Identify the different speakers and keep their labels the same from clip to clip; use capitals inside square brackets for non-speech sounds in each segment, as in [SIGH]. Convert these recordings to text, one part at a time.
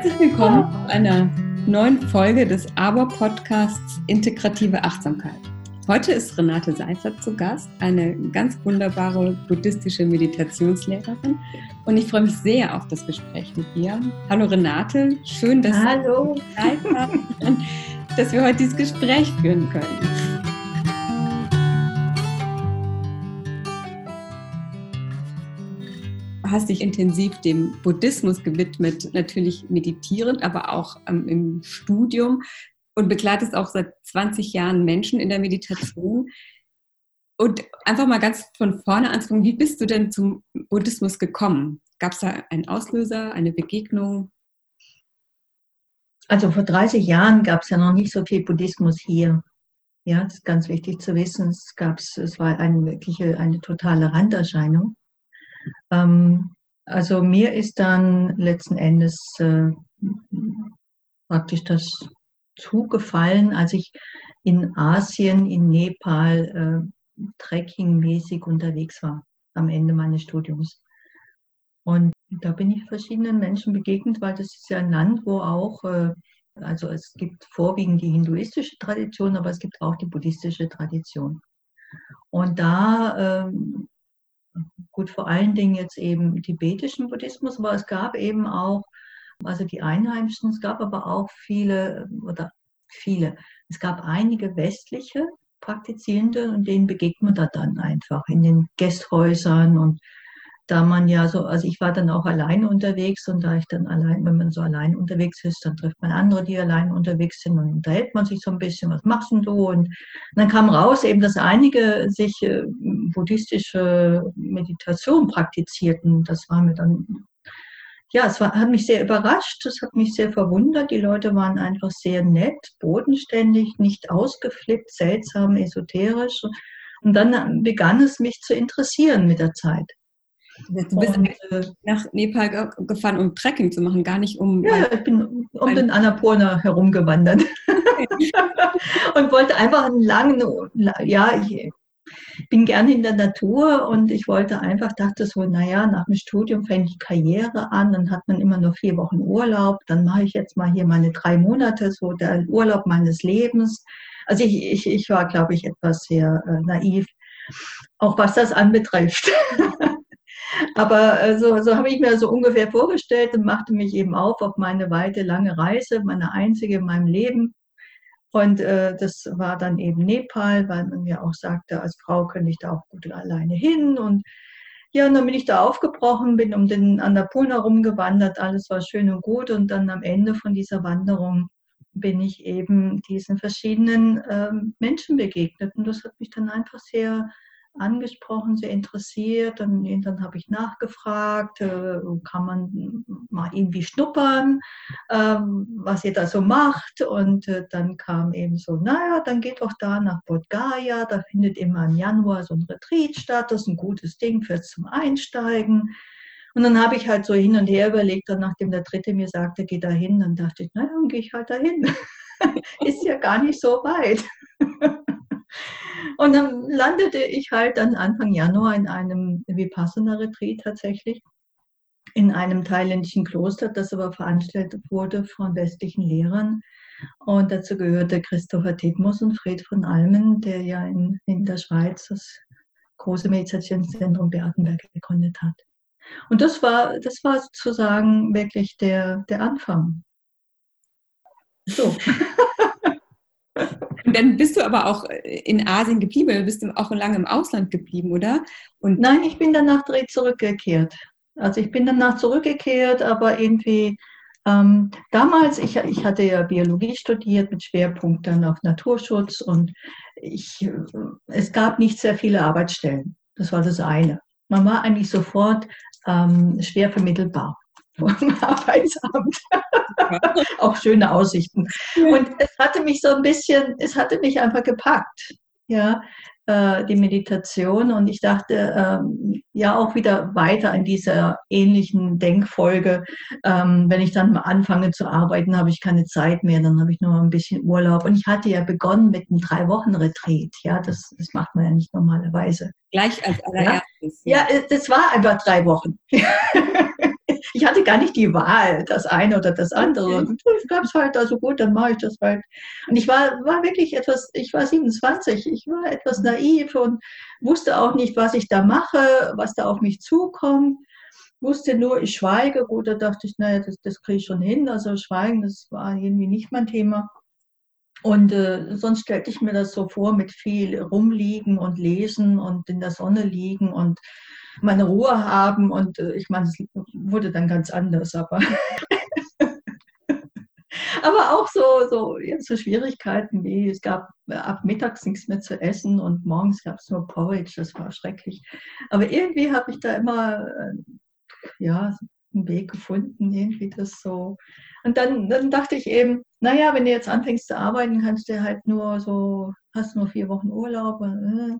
Speaker 1: Herzlich willkommen zu einer neuen Folge des ABO-Podcasts Integrative Achtsamkeit. Heute ist Renate Seifert zu Gast, eine ganz wunderbare buddhistische Meditationslehrerin. Und ich freue mich sehr auf das Gespräch mit dir. Hallo Renate, schön, dass
Speaker 2: Hallo.
Speaker 1: Zeit dass wir heute dieses Gespräch führen können. Hast dich intensiv dem Buddhismus gewidmet, natürlich meditierend, aber auch ähm, im Studium und begleitest auch seit 20 Jahren Menschen in der Meditation. Und einfach mal ganz von vorne anzufangen, wie bist du denn zum Buddhismus gekommen? Gab es da einen Auslöser, eine Begegnung?
Speaker 2: Also vor 30 Jahren gab es ja noch nicht so viel Buddhismus hier. Ja, das ist ganz wichtig zu wissen. Es gab es war eine wirkliche, eine totale Randerscheinung. Ähm, also mir ist dann letzten Endes äh, praktisch das zugefallen, als ich in Asien, in Nepal äh, trekkingmäßig unterwegs war am Ende meines Studiums. Und da bin ich verschiedenen Menschen begegnet, weil das ist ja ein Land, wo auch, äh, also es gibt vorwiegend die hinduistische Tradition, aber es gibt auch die buddhistische Tradition. Und da ähm, gut, vor allen Dingen jetzt eben tibetischen Buddhismus, aber es gab eben auch, also die Einheimischen, es gab aber auch viele, oder viele, es gab einige westliche Praktizierende und denen begegnet man da dann einfach in den Gästhäusern und da man ja so, also ich war dann auch alleine unterwegs und da ich dann allein, wenn man so allein unterwegs ist, dann trifft man andere, die allein unterwegs sind und unterhält man sich so ein bisschen, was machst du? Und dann kam raus eben, dass einige sich äh, buddhistische Meditation praktizierten. Das war mir dann, ja, es war, hat mich sehr überrascht, es hat mich sehr verwundert. Die Leute waren einfach sehr nett, bodenständig, nicht ausgeflippt, seltsam, esoterisch. Und dann begann es mich zu interessieren mit der Zeit.
Speaker 1: Du bist äh, nach Nepal gefahren, um Trekking zu machen, gar nicht um.
Speaker 2: Ja, ich bin um den Annapurna herumgewandert [LAUGHS] und wollte einfach einen langen, ja, ich bin gerne in der Natur und ich wollte einfach, dachte so, naja, nach dem Studium fände ich Karriere an, dann hat man immer nur vier Wochen Urlaub, dann mache ich jetzt mal hier meine drei Monate, so der Urlaub meines Lebens. Also ich, ich, ich war, glaube ich, etwas sehr äh, naiv, auch was das anbetrifft. [LAUGHS] Aber äh, so, so habe ich mir so ungefähr vorgestellt und machte mich eben auf auf meine weite, lange Reise, meine einzige in meinem Leben. Und äh, das war dann eben Nepal, weil man mir auch sagte, als Frau könnte ich da auch gut alleine hin. Und ja, und dann bin ich da aufgebrochen, bin um den Annapurna rumgewandert, alles war schön und gut. Und dann am Ende von dieser Wanderung bin ich eben diesen verschiedenen äh, Menschen begegnet. Und das hat mich dann einfach sehr angesprochen, sehr interessiert. Und dann habe ich nachgefragt, äh, kann man mal irgendwie schnuppern, ähm, was ihr da so macht. Und äh, dann kam eben so, naja, dann geht doch da nach Bodh Gaya, da findet immer im Januar so ein Retreat statt, das ist ein gutes Ding fürs zum Einsteigen. Und dann habe ich halt so hin und her überlegt, und nachdem der Dritte mir sagte, geh da hin, dann dachte ich, naja, dann gehe ich halt dahin. [LAUGHS] ist ja gar nicht so weit. [LAUGHS] Und dann landete ich halt dann Anfang Januar in einem Vipassana-Retreat tatsächlich, in einem thailändischen Kloster, das aber veranstaltet wurde von westlichen Lehrern. Und dazu gehörte Christopher Titmus und Fred von Almen, der ja in, in der Schweiz das große Meditationszentrum Beatenberg gegründet hat. Und das war, das war sozusagen wirklich der, der Anfang.
Speaker 1: So. [LAUGHS] Dann bist du aber auch in Asien geblieben, du bist auch lange im Ausland geblieben, oder?
Speaker 2: Und Nein, ich bin danach zurückgekehrt. Also ich bin danach zurückgekehrt, aber irgendwie ähm, damals, ich, ich hatte ja Biologie studiert mit Schwerpunkt dann auf Naturschutz und ich, es gab nicht sehr viele Arbeitsstellen. Das war das eine. Man war eigentlich sofort ähm, schwer vermittelbar [LAUGHS] vom Arbeitsamt. [LAUGHS] auch schöne Aussichten. Und es hatte mich so ein bisschen, es hatte mich einfach gepackt, ja, äh, die Meditation. Und ich dachte, ähm, ja, auch wieder weiter in dieser ähnlichen Denkfolge. Ähm, wenn ich dann mal anfange zu arbeiten, habe ich keine Zeit mehr, dann habe ich nur ein bisschen Urlaub. Und ich hatte ja begonnen mit einem Drei-Wochen-Retreat. Ja, das, das macht man ja nicht normalerweise.
Speaker 1: Gleich als
Speaker 2: allererstes. Ja, ja das war einfach drei Wochen. [LAUGHS] ich hatte gar nicht die Wahl, das eine oder das andere. Okay. Es gab es halt, also gut, dann mache ich das halt. Und ich war, war wirklich etwas, ich war 27, ich war etwas naiv und wusste auch nicht, was ich da mache, was da auf mich zukommt. Wusste nur, ich schweige. Gut, da dachte ich, naja, das, das kriege ich schon hin. Also Schweigen, das war irgendwie nicht mein Thema. Und äh, sonst stellte ich mir das so vor mit viel rumliegen und lesen und in der Sonne liegen und meine Ruhe haben. Und äh, ich meine, es wurde dann ganz anders, aber. [LAUGHS] aber auch so, so, ja, so Schwierigkeiten wie es gab äh, ab mittags nichts mehr zu essen und morgens gab es nur Porridge, das war schrecklich. Aber irgendwie habe ich da immer äh, ja, einen Weg gefunden, irgendwie das so. Und dann, dann dachte ich eben, naja, wenn du jetzt anfängst zu arbeiten, kannst du halt nur so, hast nur vier Wochen Urlaub. Äh.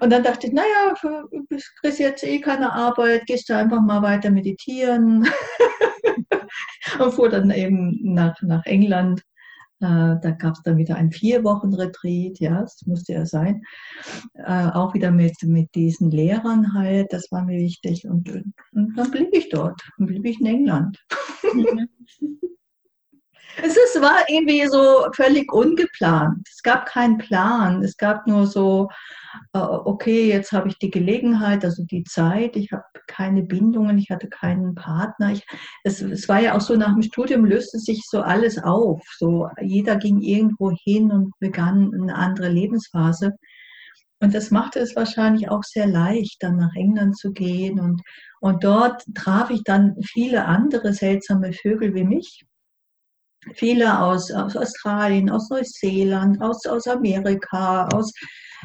Speaker 2: Und dann dachte ich, naja, du kriegst jetzt eh keine Arbeit, gehst du einfach mal weiter meditieren. [LAUGHS] und fuhr dann eben nach, nach England äh, da gab es dann wieder ein vier Wochen Retreat, ja, das musste ja sein. Äh, auch wieder mit, mit diesen Lehrern halt, das war mir wichtig. Und, und dann blieb ich dort, dann blieb ich in England. [LAUGHS] Es ist, war irgendwie so völlig ungeplant. Es gab keinen Plan. Es gab nur so, äh, okay, jetzt habe ich die Gelegenheit, also die Zeit. Ich habe keine Bindungen, ich hatte keinen Partner. Ich, es, es war ja auch so, nach dem Studium löste sich so alles auf. So, jeder ging irgendwo hin und begann eine andere Lebensphase. Und das machte es wahrscheinlich auch sehr leicht, dann nach England zu gehen. Und, und dort traf ich dann viele andere seltsame Vögel wie mich viele aus, aus Australien, aus Neuseeland, aus, aus Amerika, aus,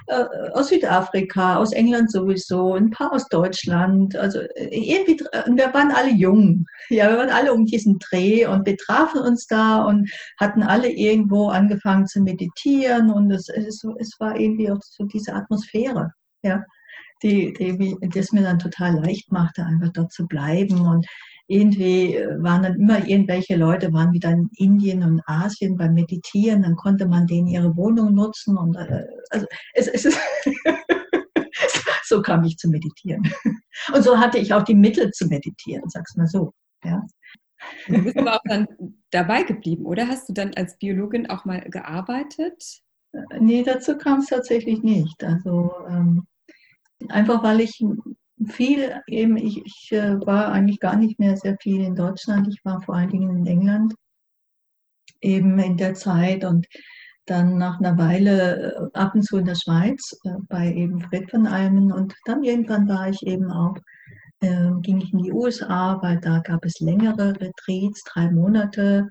Speaker 2: äh, aus Südafrika, aus England sowieso, ein paar aus Deutschland. Also äh, irgendwie, wir waren alle jung. Ja, wir waren alle um diesen Dreh und wir trafen uns da und hatten alle irgendwo angefangen zu meditieren und es, es, es war irgendwie auch so diese Atmosphäre. Ja. Die, die, die es mir dann total leicht machte, einfach dort zu bleiben und irgendwie äh, waren dann immer irgendwelche Leute, waren wieder in Indien und Asien beim Meditieren, dann konnte man denen ihre Wohnung nutzen und äh, also es, es ist [LAUGHS] so kam ich zu meditieren. Und so hatte ich auch die Mittel zu meditieren, sag's mal so. Ja.
Speaker 1: Du bist aber auch dann dabei geblieben, oder? Hast du dann als Biologin auch mal gearbeitet?
Speaker 2: Äh, nee, dazu kam es tatsächlich nicht. Also ähm, einfach weil ich viel eben, ich, ich äh, war eigentlich gar nicht mehr sehr viel in Deutschland, ich war vor allen Dingen in England eben in der Zeit und dann nach einer Weile äh, ab und zu in der Schweiz äh, bei eben Fred von Almen. Und dann irgendwann war ich eben auch, äh, ging ich in die USA, weil da gab es längere Retreats, drei Monate.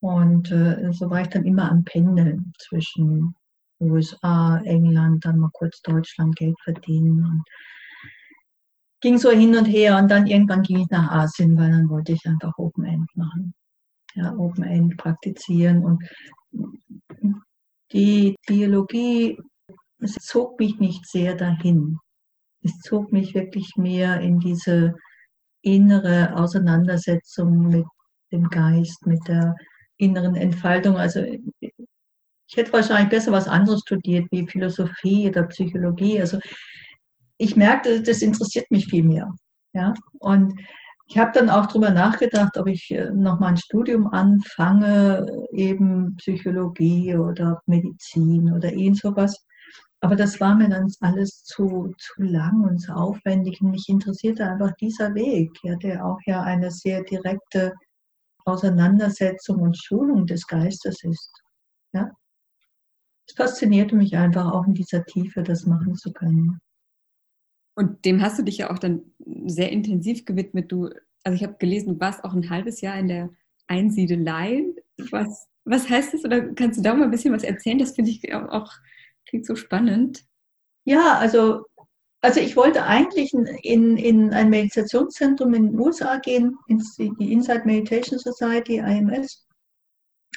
Speaker 2: Und so war ich dann immer am Pendeln zwischen USA, England, dann mal kurz Deutschland Geld verdienen und ging so hin und her und dann irgendwann ging ich nach Asien, weil dann wollte ich einfach Open End machen. Ja, Open End praktizieren und die Biologie, es zog mich nicht sehr dahin. Es zog mich wirklich mehr in diese innere Auseinandersetzung mit dem Geist, mit der inneren Entfaltung. Also ich hätte wahrscheinlich besser was anderes studiert, wie Philosophie oder Psychologie. Also ich merkte, das interessiert mich viel mehr. Ja? Und ich habe dann auch darüber nachgedacht, ob ich äh, nochmal ein Studium anfange, eben Psychologie oder Medizin oder irgend sowas. Aber das war mir dann alles zu, zu lang und zu aufwendig. Und mich interessierte einfach dieser Weg, ja, der auch ja eine sehr direkte Auseinandersetzung und Schulung des Geistes ist. Ja? Es faszinierte mich einfach auch in dieser Tiefe, das machen zu können.
Speaker 1: Und dem hast du dich ja auch dann sehr intensiv gewidmet. Du, also ich habe gelesen, du warst auch ein halbes Jahr in der Einsiedelei. Was, was heißt das? Oder kannst du da mal ein bisschen was erzählen? Das finde ich auch, klingt so spannend.
Speaker 2: Ja, also, also ich wollte eigentlich in, in ein Meditationszentrum in den USA gehen, ins, die Inside Meditation Society, IMS.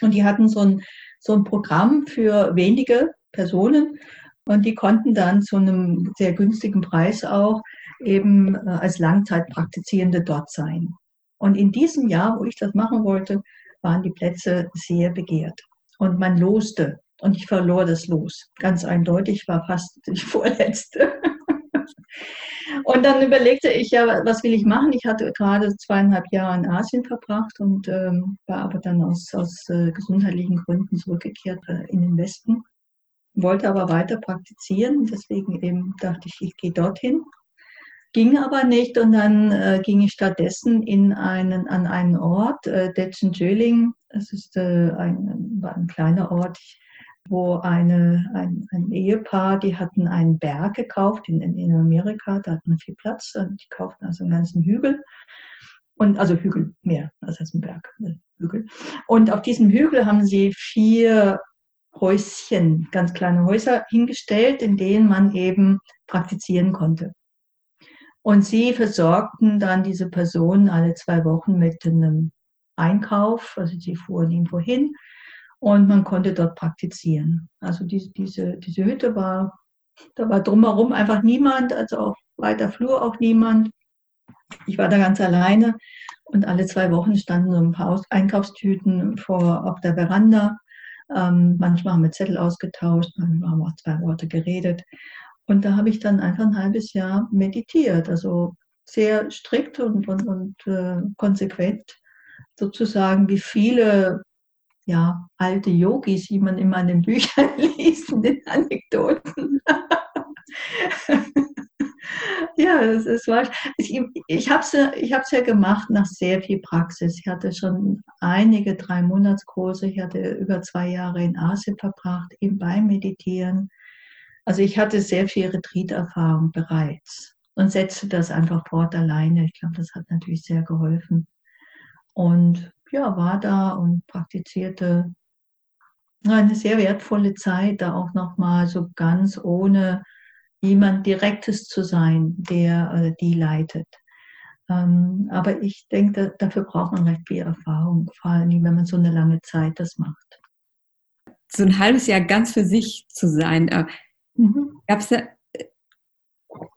Speaker 2: Und die hatten so ein, so ein Programm für wenige Personen. Und die konnten dann zu einem sehr günstigen Preis auch eben äh, als Langzeitpraktizierende dort sein. Und in diesem Jahr, wo ich das machen wollte, waren die Plätze sehr begehrt. Und man loste. Und ich verlor das Los. Ganz eindeutig war fast die [LAUGHS] vorletzte. und dann überlegte ich ja, was will ich machen? Ich hatte gerade zweieinhalb Jahre in Asien verbracht und ähm, war aber dann aus, aus äh, gesundheitlichen Gründen zurückgekehrt äh, in den Westen. Wollte aber weiter praktizieren, deswegen eben dachte ich, ich gehe dorthin. Ging aber nicht und dann äh, ging ich stattdessen in einen, an einen Ort, äh, Detschenjöling. Es ist äh, ein, ein kleiner Ort. Wo eine, ein, ein, Ehepaar, die hatten einen Berg gekauft in, in Amerika, da hat man viel Platz, die kauften also einen ganzen Hügel. Und also Hügel mehr, das heißt ein Berg, ne, Hügel. Und auf diesem Hügel haben sie vier Häuschen, ganz kleine Häuser hingestellt, in denen man eben praktizieren konnte. Und sie versorgten dann diese Personen alle zwei Wochen mit einem Einkauf, also sie fuhren irgendwo hin und man konnte dort praktizieren. Also die, diese, diese Hütte war, da war drumherum einfach niemand, also auf weiter Flur auch niemand. Ich war da ganz alleine und alle zwei Wochen standen so ein paar Einkaufstüten vor, auf der Veranda. Ähm, manchmal haben wir Zettel ausgetauscht, manchmal haben wir auch zwei Worte geredet. Und da habe ich dann einfach ein halbes Jahr meditiert, also sehr strikt und, und, und äh, konsequent, sozusagen wie viele ja, alte Yogis, wie man immer in den Büchern [LAUGHS] liest, in den Anekdoten. [LAUGHS] ja, das, das war, ich, ich habe es hab's ja gemacht nach sehr viel Praxis. Ich hatte schon einige drei Monatskurse, ich hatte über zwei Jahre in Asien verbracht, eben beim Meditieren. Also ich hatte sehr viel Retreat-Erfahrung bereits und setzte das einfach fort alleine. Ich glaube, das hat natürlich sehr geholfen. Und ja, war da und praktizierte eine sehr wertvolle Zeit, da auch nochmal so ganz ohne jemand Direktes zu sein, der äh, die leitet. Ähm, aber ich denke, dafür braucht man recht viel Erfahrung, vor allem wenn man so eine lange Zeit das macht.
Speaker 1: So ein halbes Jahr ganz für sich zu sein. Äh, mhm. Gab es da äh,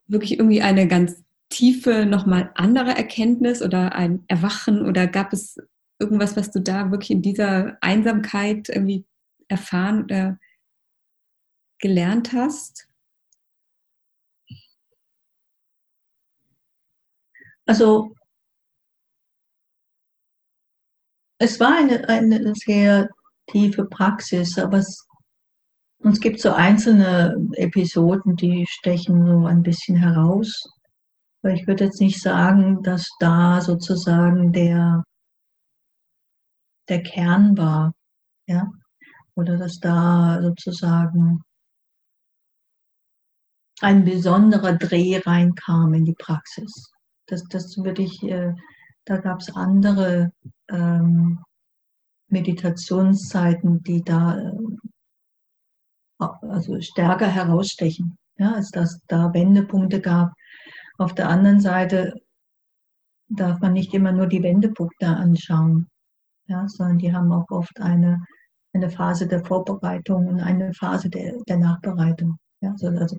Speaker 1: wirklich irgendwie eine ganz tiefe, nochmal andere Erkenntnis oder ein Erwachen oder gab es irgendwas, was du da wirklich in dieser Einsamkeit irgendwie erfahren oder gelernt hast?
Speaker 2: Also es war eine, eine sehr tiefe Praxis, aber es, es gibt so einzelne Episoden, die stechen so ein bisschen heraus. Aber ich würde jetzt nicht sagen, dass da sozusagen der der Kern war, ja, oder dass da sozusagen ein besonderer Dreh reinkam in die Praxis. Das, das würde ich, äh, da gab es andere ähm, Meditationszeiten, die da äh, also stärker herausstechen, ja, als dass da Wendepunkte gab. Auf der anderen Seite darf man nicht immer nur die Wendepunkte anschauen ja, sondern die haben auch oft eine, eine Phase der Vorbereitung und eine Phase der, der Nachbereitung. Ja, also, also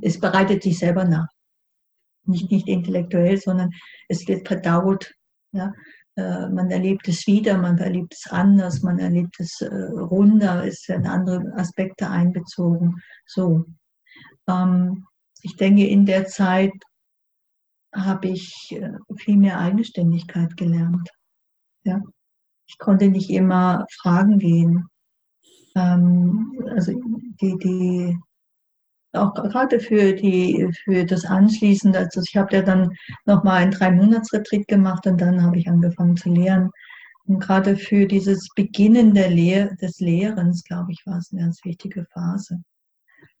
Speaker 2: es bereitet sich selber nach. Nicht, nicht intellektuell, sondern es wird verdaut. Ja, äh, man erlebt es wieder, man erlebt es anders, man erlebt es äh, runder, es werden andere Aspekte einbezogen. So. Ähm, ich denke, in der Zeit habe ich äh, viel mehr Eigenständigkeit gelernt. Ja ich konnte nicht immer fragen gehen. Ähm, also die, die, auch gerade für die, für das Anschließende, also ich habe ja dann nochmal einen drei Monats Retreat gemacht und dann habe ich angefangen zu lehren. Und gerade für dieses Beginnen der Lehr des Lehrens, glaube ich, war es eine ganz wichtige Phase.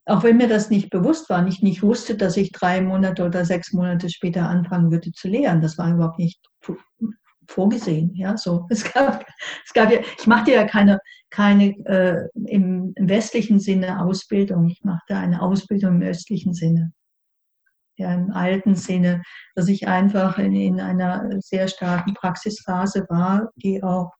Speaker 2: Auch wenn mir das nicht bewusst war, ich nicht wusste, dass ich drei Monate oder sechs Monate später anfangen würde zu lehren. Das war überhaupt nicht vorgesehen. Ja, so. [LAUGHS] Es gab, es gab ja, ich machte ja keine, keine äh, im, westlichen Sinne Ausbildung. Ich machte eine Ausbildung im östlichen Sinne. Ja, im alten Sinne, dass ich einfach in, in einer sehr starken Praxisphase war, die auch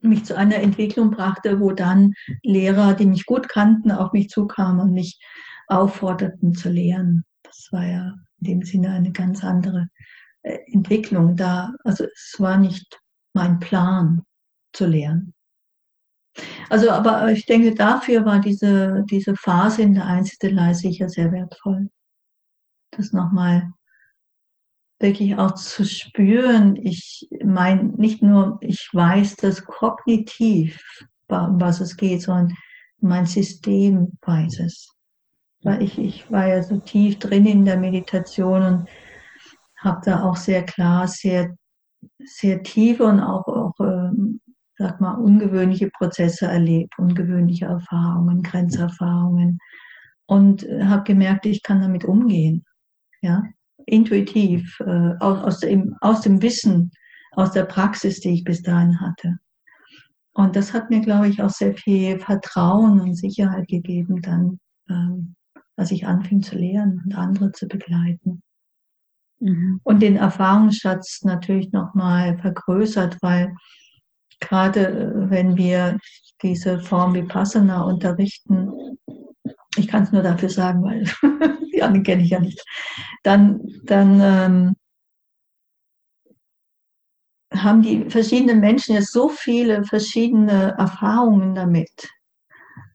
Speaker 2: mich zu einer Entwicklung brachte, wo dann Lehrer, die mich gut kannten, auf mich zukamen und mich aufforderten zu lehren. Das war ja in dem Sinne eine ganz andere äh, Entwicklung da. Also es war nicht mein Plan zu lernen. Also, aber ich denke, dafür war diese, diese Phase in der Einzeldelei sicher sehr wertvoll. das nochmal wirklich auch zu spüren. Ich meine, nicht nur, ich weiß das kognitiv, um was es geht, sondern mein System weiß es. Weil ich, ich war ja so tief drin in der Meditation und habe da auch sehr klar, sehr, sehr tiefe und auch, sag mal, ungewöhnliche Prozesse erlebt, ungewöhnliche Erfahrungen, Grenzerfahrungen und äh, habe gemerkt, ich kann damit umgehen. Ja, intuitiv, äh, aus, aus, dem, aus dem Wissen, aus der Praxis, die ich bis dahin hatte. Und das hat mir, glaube ich, auch sehr viel Vertrauen und Sicherheit gegeben, dann, ähm, als ich anfing zu lehren und andere zu begleiten. Mhm. Und den Erfahrungsschatz natürlich nochmal vergrößert, weil gerade äh, wenn wir diese Form Vipassana unterrichten, ich kann es nur dafür sagen, weil [LAUGHS] die anderen kenne ich ja nicht, dann, dann ähm, haben die verschiedenen Menschen ja so viele verschiedene Erfahrungen damit.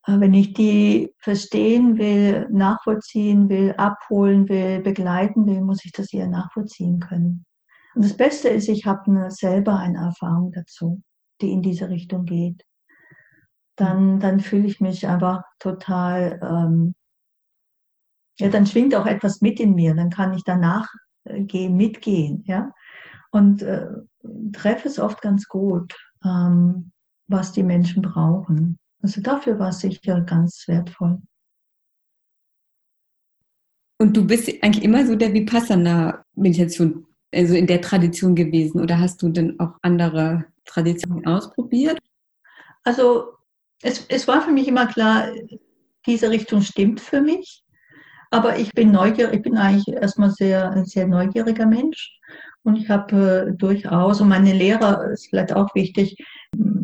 Speaker 2: Wenn ich die verstehen will, nachvollziehen will, abholen will, begleiten will, muss ich das eher nachvollziehen können. Und das Beste ist, ich habe selber eine Erfahrung dazu, die in diese Richtung geht. Dann, dann fühle ich mich einfach total, ähm, ja, dann schwingt auch etwas mit in mir, dann kann ich danach äh, gehen, mitgehen, ja und äh, treffe es oft ganz gut, ähm, was die Menschen brauchen. Also dafür war es sicher ganz wertvoll.
Speaker 1: Und du bist eigentlich immer so der Vipassana-Meditation, also in der Tradition gewesen, oder hast du denn auch andere Traditionen ausprobiert?
Speaker 2: Also es, es war für mich immer klar, diese Richtung stimmt für mich. Aber ich bin neugierig, ich bin eigentlich erstmal sehr, ein sehr neugieriger Mensch und ich habe äh, durchaus, und meine Lehrer, ist vielleicht auch wichtig,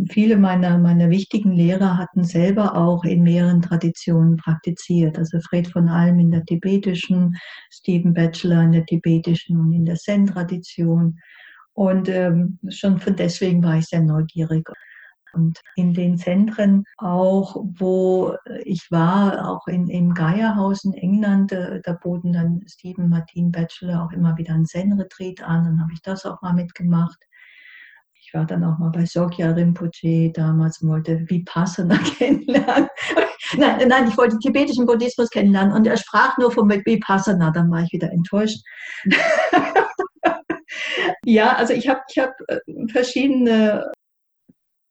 Speaker 2: viele meiner, meiner wichtigen Lehrer hatten selber auch in mehreren Traditionen praktiziert. Also Fred von Alm in der tibetischen, Stephen Batchelor in der tibetischen und in der Zen-Tradition. Und ähm, schon von deswegen war ich sehr neugierig. Und in den Zentren auch, wo ich war, auch in, im Geierhaus in England, äh, da boten dann Stephen Martin Bachelor auch immer wieder ein Zen-Retreat an. Dann habe ich das auch mal mitgemacht. Ich war dann auch mal bei Sokya Rinpoche damals und wollte Vipassana [LAUGHS] kennenlernen. nein, nein, ich wollte tibetischen Buddhismus kennenlernen und er sprach nur von Vipassana, dann war ich wieder enttäuscht. [LAUGHS] ja, also ich habe ich hab äh, verschiedene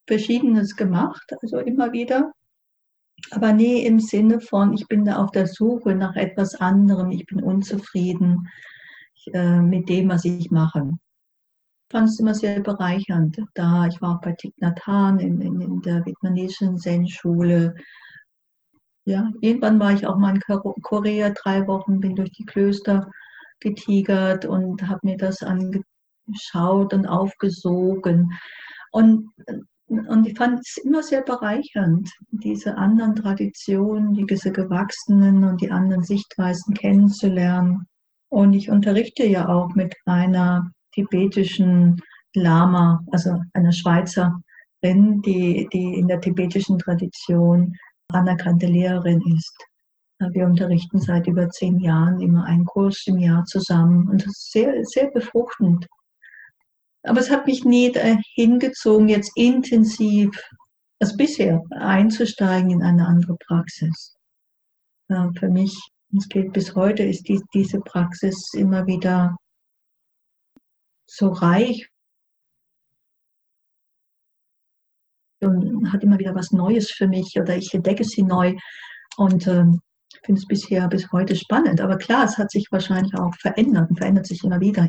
Speaker 2: Verschiedenes gemacht, also immer wieder. Aber nie im Sinne von, ich bin da auf der Suche nach etwas anderem, ich bin unzufrieden äh, mit dem, was ich mache. Ich fand es immer sehr bereichernd. Da ich war auch bei Thich Nhat Hanh in, in, in der vietnamesischen Zen-Schule. Ja, irgendwann war ich auch mal in Korea drei Wochen, bin durch die Klöster getigert und habe mir das angeschaut und aufgesogen. Und und ich fand es immer sehr bereichernd, diese anderen Traditionen, diese gewachsenen und die anderen Sichtweisen kennenzulernen. Und ich unterrichte ja auch mit einer tibetischen Lama, also einer Schweizerin, die, die in der tibetischen Tradition anerkannte Lehrerin ist. Wir unterrichten seit über zehn Jahren immer einen Kurs im Jahr zusammen und das ist sehr, sehr befruchtend. Aber es hat mich nie hingezogen, jetzt intensiv, also bisher, einzusteigen in eine andere Praxis. Ja, für mich, es gilt bis heute, ist die, diese Praxis immer wieder so reich und hat immer wieder was Neues für mich oder ich entdecke sie neu und ähm, finde es bisher bis heute spannend. Aber klar, es hat sich wahrscheinlich auch verändert und verändert sich immer wieder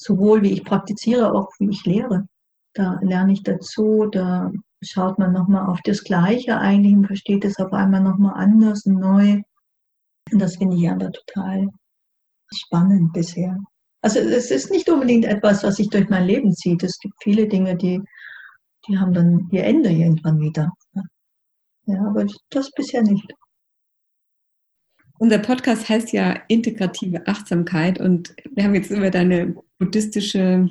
Speaker 2: sowohl wie ich praktiziere, auch wie ich lehre. Da lerne ich dazu, da schaut man nochmal auf das Gleiche eigentlich und versteht es auf einmal nochmal anders und neu. Und das finde ich aber total spannend bisher. Also es ist nicht unbedingt etwas, was sich durch mein Leben zieht. Es gibt viele Dinge, die, die haben dann ihr Ende irgendwann wieder. Ja, aber das bisher nicht.
Speaker 1: Unser Podcast heißt ja integrative Achtsamkeit und wir haben jetzt über deine buddhistische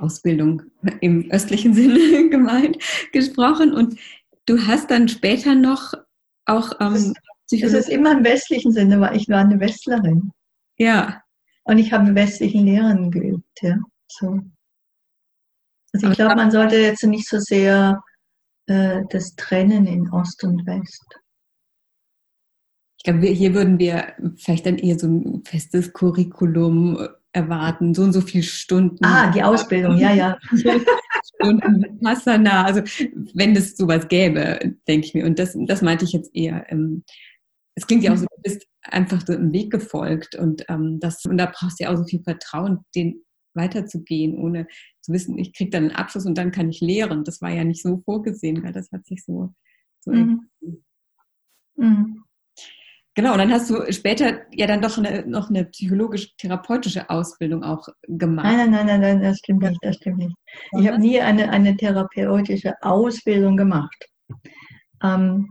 Speaker 1: Ausbildung im östlichen [LAUGHS] Sinne gemeint gesprochen und du hast dann später noch auch
Speaker 2: ähm, es, ist, immer im westlichen Sinne, weil ich war eine Westlerin.
Speaker 1: Ja.
Speaker 2: Und ich habe westlichen Lehrern geübt, ja. So. Also ich glaube, man sollte jetzt nicht so sehr äh, das trennen in Ost und West.
Speaker 1: Ich glaube, hier würden wir vielleicht dann eher so ein festes Curriculum erwarten, so und so viele Stunden.
Speaker 2: Ah, die Ausbildung, ja, ja. [LAUGHS]
Speaker 1: Stunden Passana, also wenn es sowas gäbe, denke ich mir. Und das, das meinte ich jetzt eher. Ähm, es klingt ja auch so, du bist einfach so im Weg gefolgt und ähm, das und da brauchst du ja auch so viel Vertrauen, den weiterzugehen, ohne zu wissen, ich kriege dann einen Abschluss und dann kann ich lehren. Das war ja nicht so vorgesehen, weil das hat sich so, so mhm. mhm. Genau, und dann hast du später ja dann doch eine, noch eine psychologisch-therapeutische Ausbildung auch gemacht.
Speaker 2: Nein, nein, nein, nein, das stimmt nicht, das stimmt nicht. Ich habe nie eine, eine therapeutische Ausbildung gemacht. Ähm,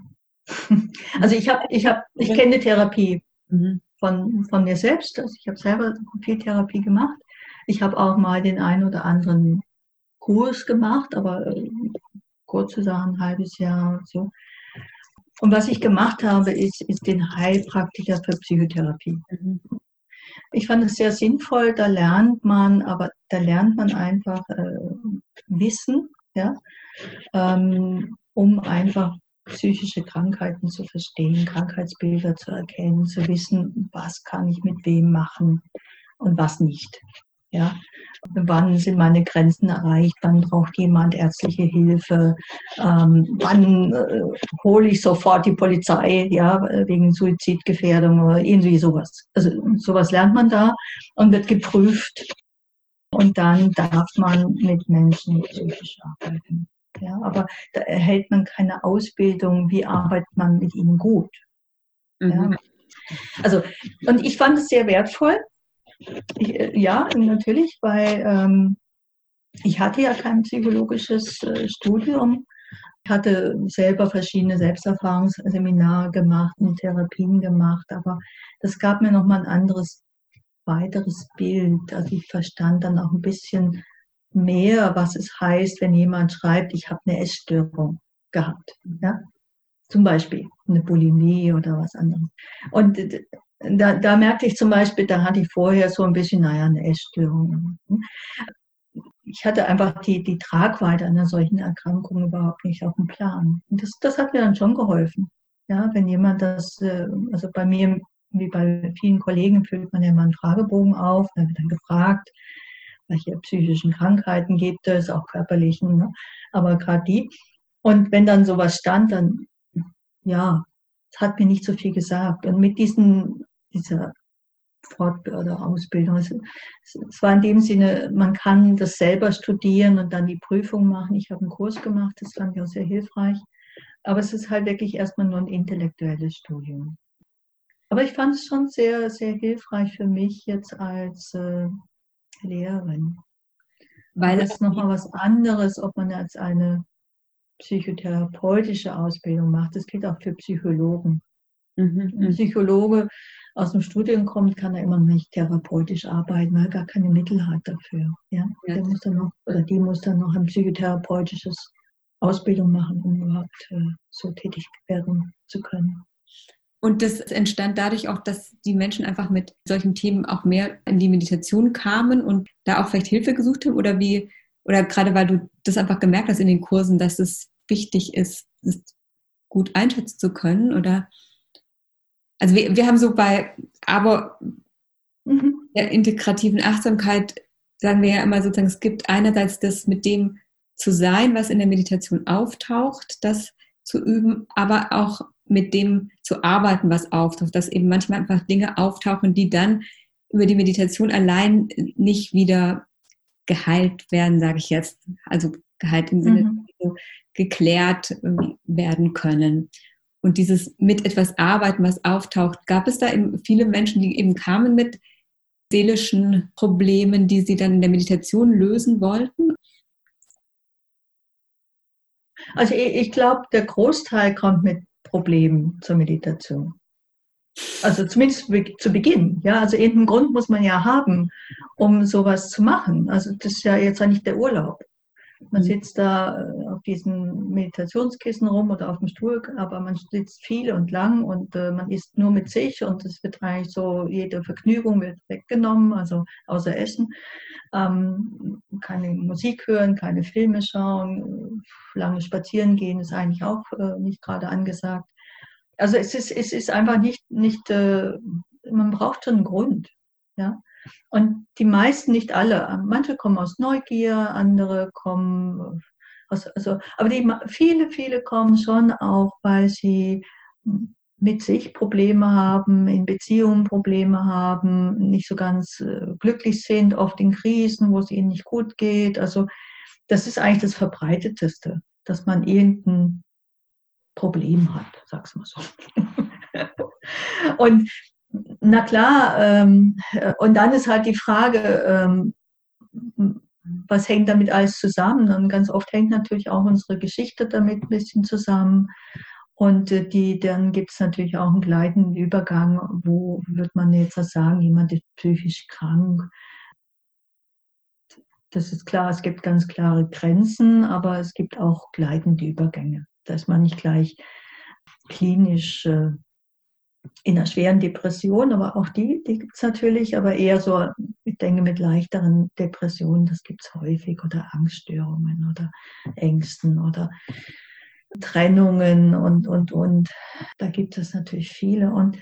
Speaker 2: [LAUGHS] also ich habe, ich habe, ich kenne Therapie mhm. von, von mir selbst. Also ich habe selber viel Therapie gemacht. Ich habe auch mal den einen oder anderen Kurs gemacht, aber äh, kurze Sachen, ein halbes Jahr so. Und was ich gemacht habe, ist, ist den Heilpraktiker für Psychotherapie. Mhm. Ich fand es sehr sinnvoll, da lernt man, aber da lernt man einfach äh, Wissen, ja, ähm, um einfach psychische Krankheiten zu verstehen, Krankheitsbilder zu erkennen, zu wissen, was kann ich mit wem machen und was nicht. Ja, wann sind meine Grenzen erreicht? Wann braucht jemand ärztliche Hilfe? Ähm, wann äh, hole ich sofort die Polizei, ja, wegen Suizidgefährdung oder irgendwie sowas? Also sowas lernt man da und wird geprüft. Und dann darf man mit Menschen psychisch arbeiten. Ja, aber da erhält man keine Ausbildung, wie arbeitet man mit ihnen gut. Mhm. Ja. Also, und ich fand es sehr wertvoll, ich, äh, ja, natürlich, weil ähm, ich hatte ja kein psychologisches äh, Studium. Ich hatte selber verschiedene Selbsterfahrungsseminare gemacht und Therapien gemacht, aber das gab mir nochmal ein anderes, weiteres Bild. Also ich verstand dann auch ein bisschen mehr, was es heißt, wenn jemand schreibt, ich habe eine Essstörung gehabt. Ja? Zum Beispiel eine Bulimie oder was anderes. Und da, da merkte ich zum Beispiel, da hatte ich vorher so ein bisschen, naja, eine Essstörung. Ich hatte einfach die, die Tragweite einer solchen Erkrankung überhaupt nicht auf dem Plan. Und das, das hat mir dann schon geholfen. Ja, wenn jemand das, äh, also bei mir, wie bei vielen Kollegen, füllt man ja mal einen Fragebogen auf, da wird dann gefragt, welche psychischen Krankheiten gibt es, auch körperlichen, ne? aber gerade die. Und wenn dann sowas stand, dann, ja, es hat mir nicht so viel gesagt. Und mit diesen dieser Fort- oder Ausbildung. Es, es, war in dem Sinne, man kann das selber studieren und dann die Prüfung machen. Ich habe einen Kurs gemacht, das fand ich auch sehr hilfreich. Aber es ist halt wirklich erstmal nur ein intellektuelles Studium. Aber ich fand es schon sehr, sehr hilfreich für mich jetzt als äh, Lehrerin. Weil es nochmal was anderes, ob man jetzt eine psychotherapeutische Ausbildung macht. Das gilt auch für Psychologen. Mhm. Ein mhm. Psychologe aus dem Studium kommt, kann er immer noch nicht therapeutisch arbeiten, weil er gar keine Mittel hat dafür. Ja? Der muss dann noch, oder die muss dann noch ein psychotherapeutisches Ausbildung machen, um überhaupt äh, so tätig werden zu können.
Speaker 1: Und das entstand dadurch auch, dass die Menschen einfach mit solchen Themen auch mehr in die Meditation kamen und da auch vielleicht Hilfe gesucht haben oder wie, oder gerade weil du das einfach gemerkt hast in den Kursen, dass es wichtig ist, es gut einschätzen zu können oder also wir, wir haben so bei, aber mhm. der integrativen Achtsamkeit sagen wir ja immer sozusagen, es gibt einerseits das mit dem zu sein, was in der Meditation auftaucht, das zu üben, aber auch mit dem zu arbeiten, was auftaucht, dass eben manchmal einfach Dinge auftauchen, die dann über die Meditation allein nicht wieder geheilt werden, sage ich jetzt. Also geheilt im Sinne mhm. geklärt werden können und dieses mit etwas arbeiten, was auftaucht. Gab es da eben viele Menschen, die eben kamen mit seelischen Problemen, die sie dann in der Meditation lösen wollten?
Speaker 2: Also ich, ich glaube, der Großteil kommt mit Problemen zur Meditation. Also zumindest zu Beginn. Ja, also irgendeinen Grund muss man ja haben, um sowas zu machen. Also das ist ja jetzt ja nicht der Urlaub. Man mhm. sitzt da äh, auf diesen Meditationskissen rum oder auf dem Stuhl, aber man sitzt viel und lang und äh, man isst nur mit sich und es wird eigentlich so, jede Vergnügung wird weggenommen, also außer Essen. Ähm, keine Musik hören, keine Filme schauen, lange spazieren gehen ist eigentlich auch äh, nicht gerade angesagt. Also es ist, es ist einfach nicht, nicht äh, man braucht schon einen Grund. Ja? Und die meisten, nicht alle, manche kommen aus Neugier, andere kommen aus, also, aber die, viele, viele kommen schon auch, weil sie mit sich Probleme haben, in Beziehungen Probleme haben, nicht so ganz äh, glücklich sind, oft in Krisen, wo es ihnen nicht gut geht. Also das ist eigentlich das Verbreiteteste, dass man irgendein Problem hat, sag's mal so. [LAUGHS] Und na klar, ähm, und dann ist halt die Frage, ähm, was hängt damit alles zusammen? Und ganz oft hängt natürlich auch unsere Geschichte damit ein bisschen zusammen. Und äh, die, dann gibt es natürlich auch einen gleitenden Übergang, wo wird man jetzt sagen, jemand ist psychisch krank. Das ist klar, es gibt ganz klare Grenzen, aber es gibt auch gleitende Übergänge. Da ist man nicht gleich klinisch äh, in einer schweren Depression, aber auch die, die gibt es natürlich, aber eher so, ich denke, mit leichteren Depressionen, das gibt es häufig, oder Angststörungen oder Ängsten oder Trennungen und, und, und. Da gibt es natürlich viele. Und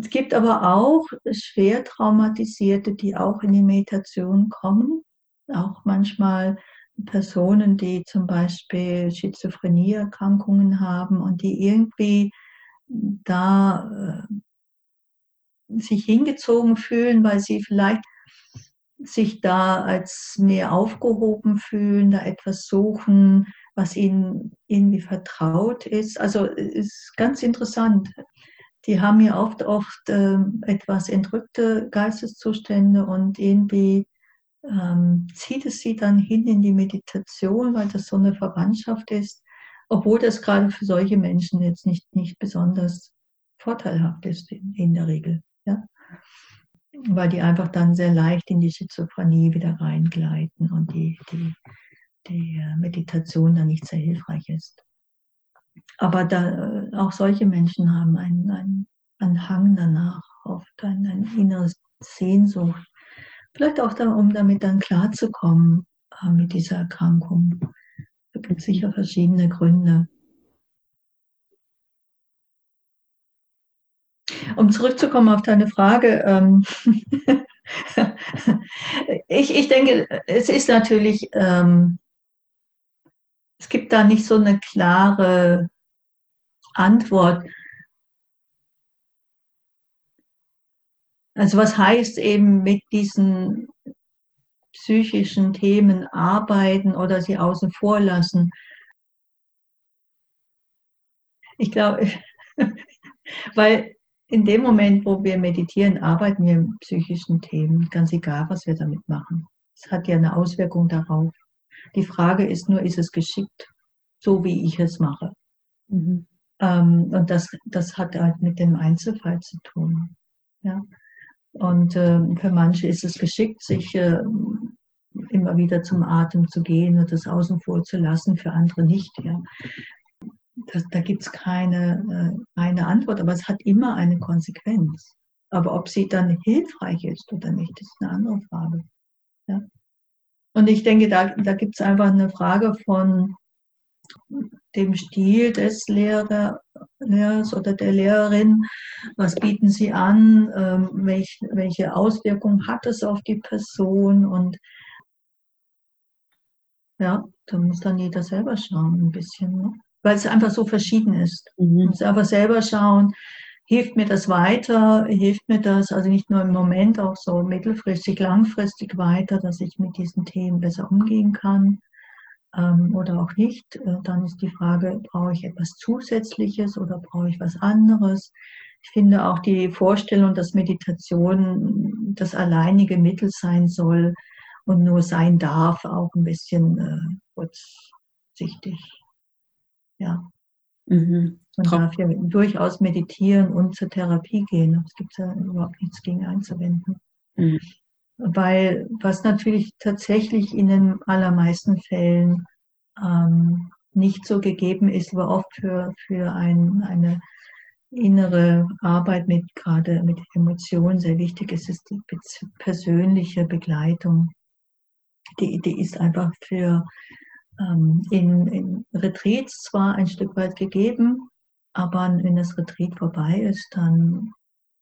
Speaker 2: es gibt aber auch schwer traumatisierte, die auch in die Meditation kommen. Auch manchmal Personen, die zum Beispiel Schizophrenie-Erkrankungen haben und die irgendwie da äh, sich hingezogen fühlen, weil sie vielleicht sich da als mehr aufgehoben fühlen, da etwas suchen, was ihnen irgendwie vertraut ist. Also ist ganz interessant. Die haben ja oft, oft äh, etwas entrückte Geisteszustände und irgendwie ähm, zieht es sie dann hin in die Meditation, weil das so eine Verwandtschaft ist obwohl das gerade für solche Menschen jetzt nicht, nicht besonders vorteilhaft ist in, in der Regel. Ja? Weil die einfach dann sehr leicht in die Schizophrenie wieder reingleiten und die, die, die äh, Meditation dann nicht sehr hilfreich ist. Aber da, äh, auch solche Menschen haben einen, einen, einen Hang danach, oft eine, eine innere Sehnsucht. Vielleicht auch, da, um damit dann klarzukommen äh, mit dieser Erkrankung. Gibt es sicher verschiedene Gründe. Um zurückzukommen auf deine Frage, ähm, [LAUGHS] ich, ich denke, es ist natürlich, ähm, es gibt da nicht so eine klare Antwort. Also was heißt eben mit diesen psychischen Themen arbeiten oder sie außen vor lassen. Ich glaube, [LAUGHS] weil in dem Moment, wo wir meditieren, arbeiten wir mit psychischen Themen, ganz egal, was wir damit machen. Es hat ja eine Auswirkung darauf. Die Frage ist nur, ist es geschickt, so wie ich es mache? Mhm. Ähm, und das, das hat halt mit dem Einzelfall zu tun. Ja? Und äh, für manche ist es geschickt, sich äh, immer wieder zum Atem zu gehen und das außen vor zu lassen, für andere nicht. Ja. Das, da gibt es keine äh, eine Antwort, aber es hat immer eine Konsequenz. Aber ob sie dann hilfreich ist oder nicht, ist eine andere Frage. Ja. Und ich denke, da, da gibt es einfach eine Frage von dem Stil des Lehrer, Lehrers oder der Lehrerin. Was bieten sie an? Ähm, welch, welche Auswirkungen hat es auf die Person? Und ja, da muss dann jeder selber schauen, ein bisschen. Ne? Weil es einfach so verschieden ist. Mhm. muss einfach selber schauen, hilft mir das weiter, hilft mir das, also nicht nur im Moment, auch so mittelfristig, langfristig weiter, dass ich mit diesen Themen besser umgehen kann ähm, oder auch nicht. Äh, dann ist die Frage, brauche ich etwas Zusätzliches oder brauche ich was anderes? Ich finde auch die Vorstellung, dass Meditation das alleinige Mittel sein soll und nur sein darf, auch ein bisschen äh, kurzsichtig. Ja. Mhm. Man Traum. darf ja durchaus meditieren und zur Therapie gehen. Es gibt ja überhaupt nichts gegen einzuwenden. Mhm. Weil was natürlich tatsächlich in den allermeisten Fällen ähm, nicht so gegeben ist, aber oft für, für ein, eine innere Arbeit mit gerade mit Emotionen sehr wichtig ist, ist die persönliche Begleitung. Die, die ist einfach für ähm, in, in Retreats zwar ein Stück weit gegeben, aber wenn das Retreat vorbei ist, dann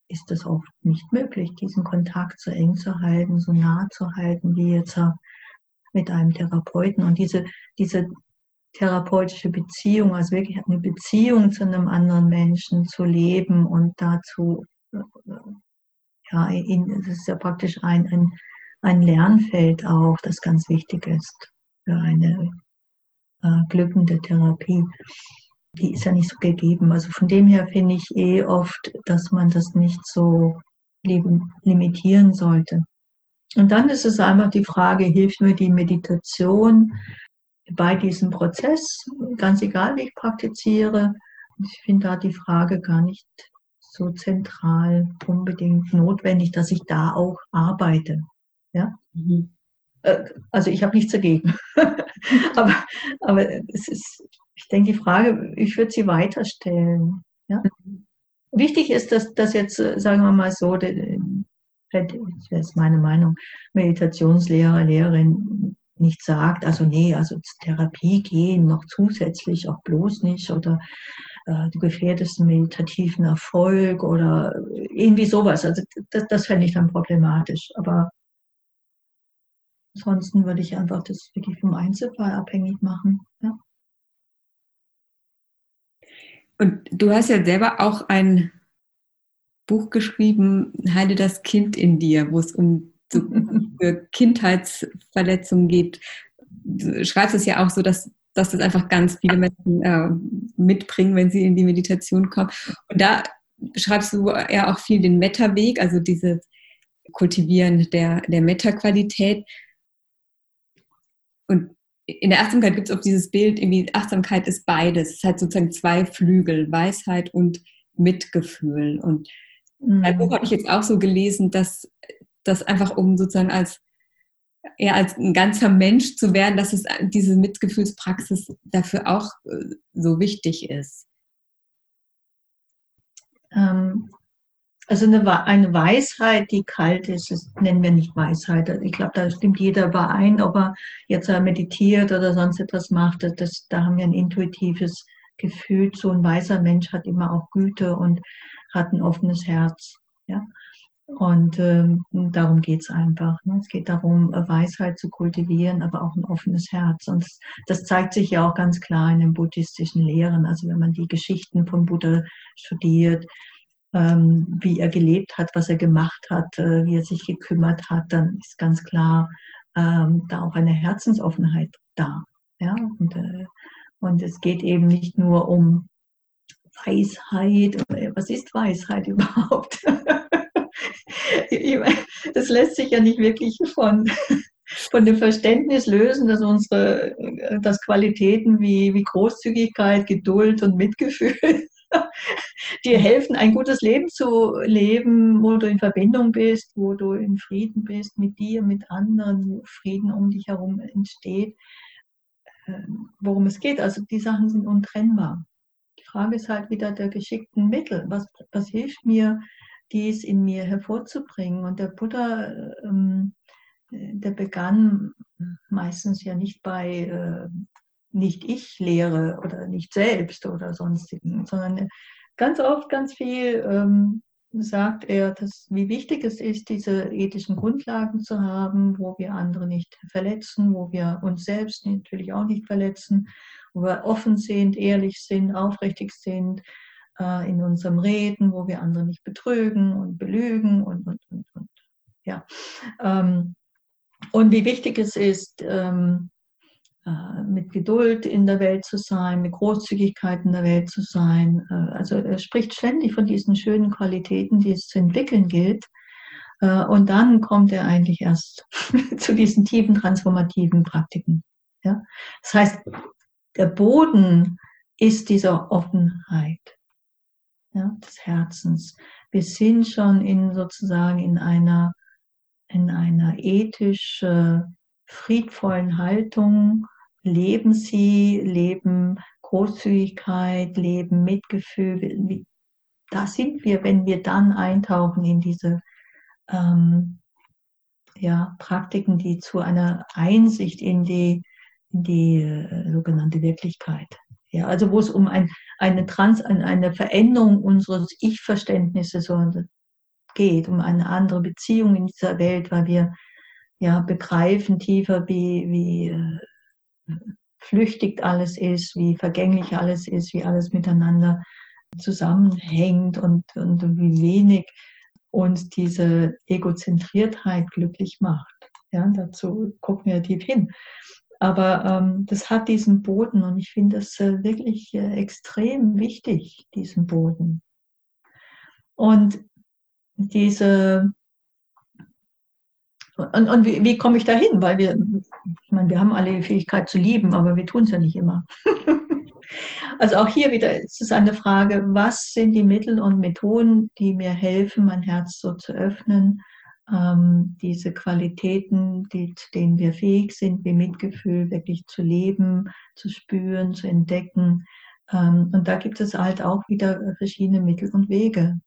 Speaker 2: ist es oft nicht möglich, diesen Kontakt so eng zu halten, so nah zu halten, wie jetzt mit einem Therapeuten. Und diese, diese therapeutische Beziehung, also wirklich eine Beziehung zu einem anderen Menschen zu leben und dazu, äh, ja, es ist ja praktisch ein, ein, ein Lernfeld auch, das ganz wichtig ist für eine äh, glückende Therapie. Die ist ja nicht so gegeben. Also von dem her finde ich eh oft, dass man das nicht so limitieren sollte. Und dann ist es einfach die Frage, hilft mir die Meditation bei diesem Prozess, ganz egal wie ich praktiziere. Ich finde da die Frage gar nicht so zentral unbedingt notwendig, dass ich da auch arbeite. Ja? Mhm. Äh, also ich habe nichts dagegen. [LAUGHS] aber, aber es ist, ich denke, die Frage, ich würde sie weiterstellen. Ja? Wichtig ist, dass, dass jetzt, sagen wir mal so, das ist meine Meinung, Meditationslehrer, Lehrerin nicht sagt, also nee, also Therapie gehen noch zusätzlich auch bloß nicht oder äh, du gefährdest einen meditativen Erfolg oder irgendwie sowas. Also das, das fände ich dann problematisch. Aber ansonsten würde ich einfach das wirklich vom Einzelfall abhängig machen. Ja.
Speaker 1: Und du hast ja selber auch ein Buch geschrieben, Heile das Kind in dir, wo es um so [LAUGHS] Kindheitsverletzungen geht. Du schreibst es ja auch so, dass, dass das einfach ganz viele Menschen äh, mitbringen, wenn sie in die Meditation kommen. Und da beschreibst du ja auch viel den Meta-Weg, also dieses Kultivieren der, der Meta-Qualität. Und in der Achtsamkeit gibt es auch dieses Bild, irgendwie Achtsamkeit ist beides. Es ist halt sozusagen zwei Flügel, Weisheit und Mitgefühl. Und mhm. ein Buch habe ich jetzt auch so gelesen, dass das einfach um sozusagen als ja, als ein ganzer Mensch zu werden, dass es diese Mitgefühlspraxis dafür auch äh, so wichtig ist.
Speaker 2: Ähm, also eine, eine Weisheit, die kalt ist, das nennen wir nicht Weisheit. Ich glaube, da stimmt jeder überein, ob er jetzt meditiert oder sonst etwas macht. Das, da haben wir ein intuitives Gefühl. So ein weiser Mensch hat immer auch Güte und hat ein offenes Herz. Ja? Und ähm, darum geht's einfach. Ne? Es geht darum, Weisheit zu kultivieren, aber auch ein offenes Herz. Und das, das zeigt sich ja auch ganz klar in den buddhistischen Lehren. Also wenn man die Geschichten von Buddha studiert, wie er gelebt hat, was er gemacht hat, äh, wie er sich gekümmert hat, dann ist ganz klar ähm, da auch eine Herzensoffenheit da. Ja? Und, äh, und es geht eben nicht nur um Weisheit. Was ist Weisheit [LAUGHS] überhaupt? das lässt sich ja nicht wirklich von, [LAUGHS] von dem Verständnis lösen, dass unsere dass Qualitäten wie, wie Großzügigkeit, Geduld und Mitgefühl dir helfen, ein gutes Leben zu leben, wo du in Verbindung bist, wo du in Frieden bist mit dir, mit anderen, wo Frieden um dich herum entsteht, ähm, worum es geht. Also die Sachen sind untrennbar. Die Frage ist halt wieder der geschickten Mittel. Was, was hilft mir, dies in mir hervorzubringen. Und der Buddha, ähm, der begann meistens ja nicht bei äh, nicht ich lehre oder nicht selbst oder sonstigen, sondern ganz oft ganz viel ähm, sagt er, dass, wie wichtig es ist, diese ethischen Grundlagen zu haben, wo wir andere nicht verletzen, wo wir uns selbst natürlich auch nicht verletzen, wo wir offen sind, ehrlich sind, aufrichtig sind, äh, in unserem Reden, wo wir andere nicht betrügen und belügen und, und, und, und ja. Ähm, und wie wichtig es ist, ähm, äh, mit Geduld in der Welt zu sein, mit Großzügigkeit in der Welt zu sein. Äh, also er spricht ständig von diesen schönen Qualitäten, die es zu entwickeln gilt. Äh, und dann kommt er eigentlich erst [LAUGHS] zu diesen tiefen transformativen Praktiken. Ja? Das heißt, der Boden ist dieser Offenheit ja, des Herzens. Wir sind schon in sozusagen in einer in einer ethisch äh, friedvollen Haltung leben sie, leben Großzügigkeit, leben Mitgefühl. Da sind wir, wenn wir dann eintauchen in diese ähm, ja, Praktiken, die zu einer Einsicht in die, in die äh, sogenannte Wirklichkeit. Ja, also wo es um ein, eine, Trans, eine Veränderung unseres Ich-Verständnisses geht, um eine andere Beziehung in dieser Welt, weil wir ja begreifen tiefer, wie, wie äh, flüchtig alles ist, wie vergänglich alles ist, wie alles miteinander zusammenhängt und, und wie wenig uns diese Egozentriertheit glücklich macht. Ja, dazu gucken wir tief hin. Aber ähm, das hat diesen Boden und ich finde das äh, wirklich äh, extrem wichtig, diesen Boden. Und diese und, und wie, wie komme ich da hin? Weil wir, ich meine, wir haben alle die Fähigkeit zu lieben, aber wir tun es ja nicht immer. [LAUGHS] also auch hier wieder ist es eine Frage, was sind die Mittel und Methoden, die mir helfen, mein Herz so zu öffnen, ähm, diese Qualitäten, die, zu denen wir fähig sind, wie Mitgefühl wirklich zu leben, zu spüren, zu entdecken. Ähm, und da gibt es halt auch wieder verschiedene Mittel und Wege.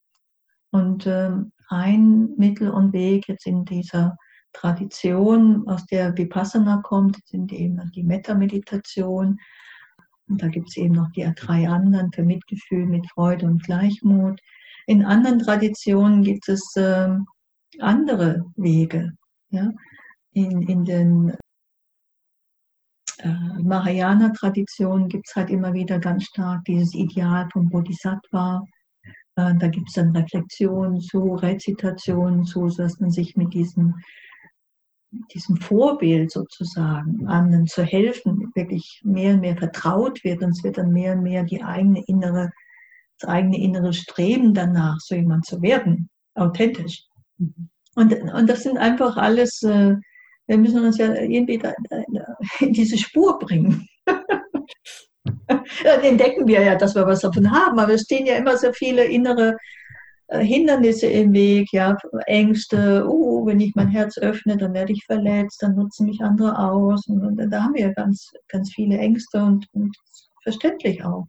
Speaker 2: Und ähm, ein Mittel und Weg jetzt in dieser Tradition, aus der Vipassana kommt, sind eben die Metta-Meditation. Und da gibt es eben noch die drei anderen für Mitgefühl, mit Freude und Gleichmut. In anderen Traditionen gibt es äh, andere Wege. Ja? In, in den äh, Mahayana-Traditionen gibt es halt immer wieder ganz stark dieses Ideal vom Bodhisattva, äh, da gibt es dann Reflexionen zu, Rezitationen zu, dass man sich mit diesem, diesem Vorbild sozusagen anderen zu helfen, wirklich mehr und mehr vertraut wird und es wird dann mehr und mehr die eigene innere, das eigene innere Streben danach, so jemand zu werden, authentisch. Und, und das sind einfach alles, äh, wir müssen uns ja irgendwie in diese Spur bringen. [LAUGHS] Dann entdecken wir ja, dass wir was davon haben, aber es stehen ja immer so viele innere Hindernisse im Weg, ja, Ängste, oh, wenn ich mein Herz öffne, dann werde ich verletzt, dann nutzen mich andere aus. Und, und da haben wir ganz, ganz viele Ängste und, und verständlich auch.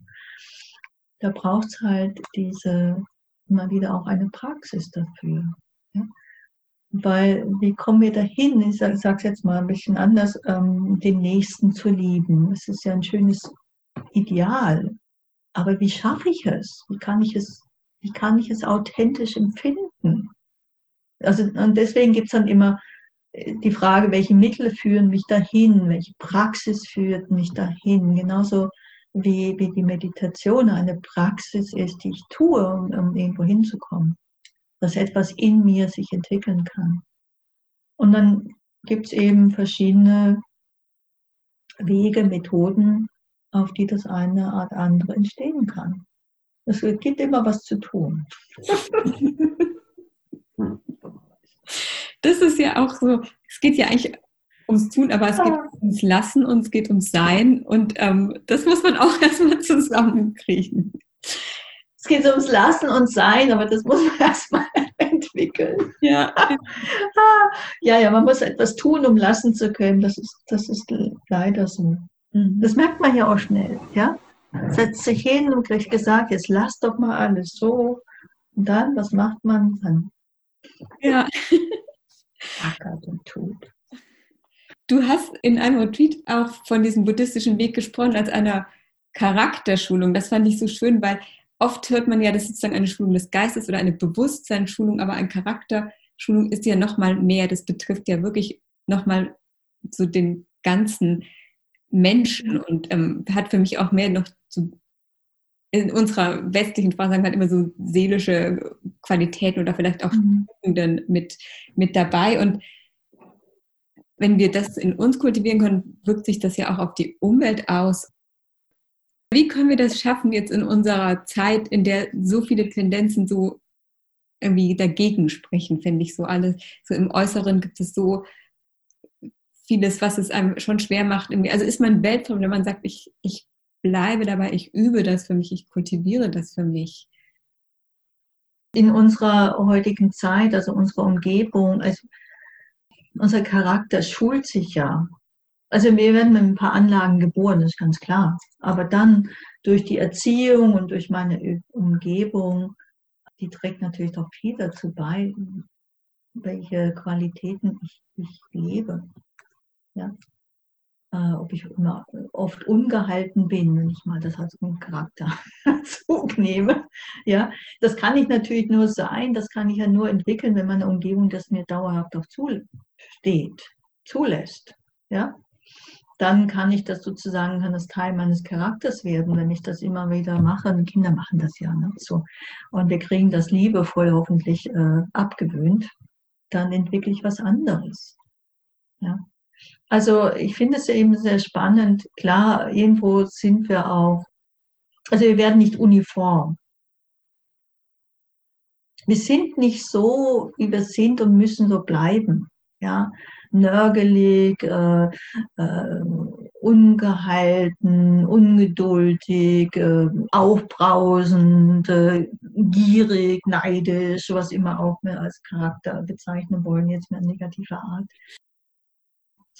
Speaker 2: Da braucht es halt diese, immer wieder auch eine Praxis dafür. Ja? Weil, wie kommen wir dahin? Ich sage es jetzt mal ein bisschen anders, ähm, den Nächsten zu lieben. Es ist ja ein schönes Ideal. Aber wie schaffe ich es? Wie kann ich es, wie kann ich es authentisch empfinden? Also, und deswegen gibt es dann immer äh, die Frage, welche Mittel führen mich dahin? Welche Praxis führt mich dahin? Genauso wie, wie die Meditation eine Praxis ist, die ich tue, um, um irgendwo hinzukommen. Dass etwas in mir sich entwickeln kann. Und dann gibt es eben verschiedene Wege, Methoden, auf die das eine Art andere entstehen kann. Es gibt immer was zu tun.
Speaker 1: Das ist ja auch so, es geht ja eigentlich ums Tun, aber es geht ums Lassen und es geht ums Sein und ähm, das muss man auch [LAUGHS] erstmal zusammenkriegen.
Speaker 2: Es geht ums Lassen und Sein, aber das muss man [LAUGHS] erstmal entwickeln.
Speaker 1: Ja.
Speaker 2: ja, ja, man muss etwas tun, um lassen zu können. Das ist, das ist leider so. Mhm. Das merkt man ja auch schnell, ja. Setzt sich hin und kriegt gesagt, jetzt lass doch mal alles so. Und dann, was macht man dann?
Speaker 1: Ja.
Speaker 2: Ackert und tut.
Speaker 1: Du hast in einem Retreat auch von diesem buddhistischen Weg gesprochen als einer Charakterschulung. Das fand ich so schön, weil oft hört man ja, das ist sozusagen eine Schulung des Geistes oder eine Bewusstseinsschulung, aber eine Charakterschulung ist ja nochmal mehr. Das betrifft ja wirklich nochmal so den ganzen Menschen und ähm, hat für mich auch mehr noch so in unserer westlichen Sprache sagen wir halt immer so seelische Qualitäten oder vielleicht auch mhm. mit, mit dabei. Und wenn wir das in uns kultivieren können, wirkt sich das ja auch auf die Umwelt aus. Wie können wir das schaffen jetzt in unserer Zeit, in der so viele Tendenzen so irgendwie dagegen sprechen, finde ich so alles. So im Äußeren gibt es so vieles, was es einem schon schwer macht. Also ist man weltfremd, wenn man sagt, ich, ich bleibe dabei, ich übe das für mich, ich kultiviere das für mich.
Speaker 2: In unserer heutigen Zeit, also unserer Umgebung, also unser Charakter schult sich ja. Also wir werden mit ein paar Anlagen geboren, das ist ganz klar. Aber dann durch die Erziehung und durch meine Umgebung, die trägt natürlich doch viel dazu bei, welche Qualitäten ich, ich lebe. Ja? Äh, ob ich immer oft ungehalten bin, wenn ich mal das als Charakterzug [LAUGHS] nehme. Ja, das kann ich natürlich nur sein, das kann ich ja nur entwickeln, wenn meine Umgebung das mir dauerhaft auch zusteht, zulässt. Ja, dann kann ich das sozusagen, kann das Teil meines Charakters werden, wenn ich das immer wieder mache. Und Kinder machen das ja ne? so. Und wir kriegen das liebevoll hoffentlich äh, abgewöhnt. Dann entwickle ich was anderes. Ja. Also ich finde es eben sehr spannend. Klar, irgendwo sind wir auch, also wir werden nicht uniform. Wir sind nicht so, wie wir sind und müssen so bleiben. Ja, nörgelig, äh, äh, ungehalten, ungeduldig, äh, aufbrausend, äh, gierig, neidisch, was immer auch wir als Charakter bezeichnen wollen, jetzt mehr negativer Art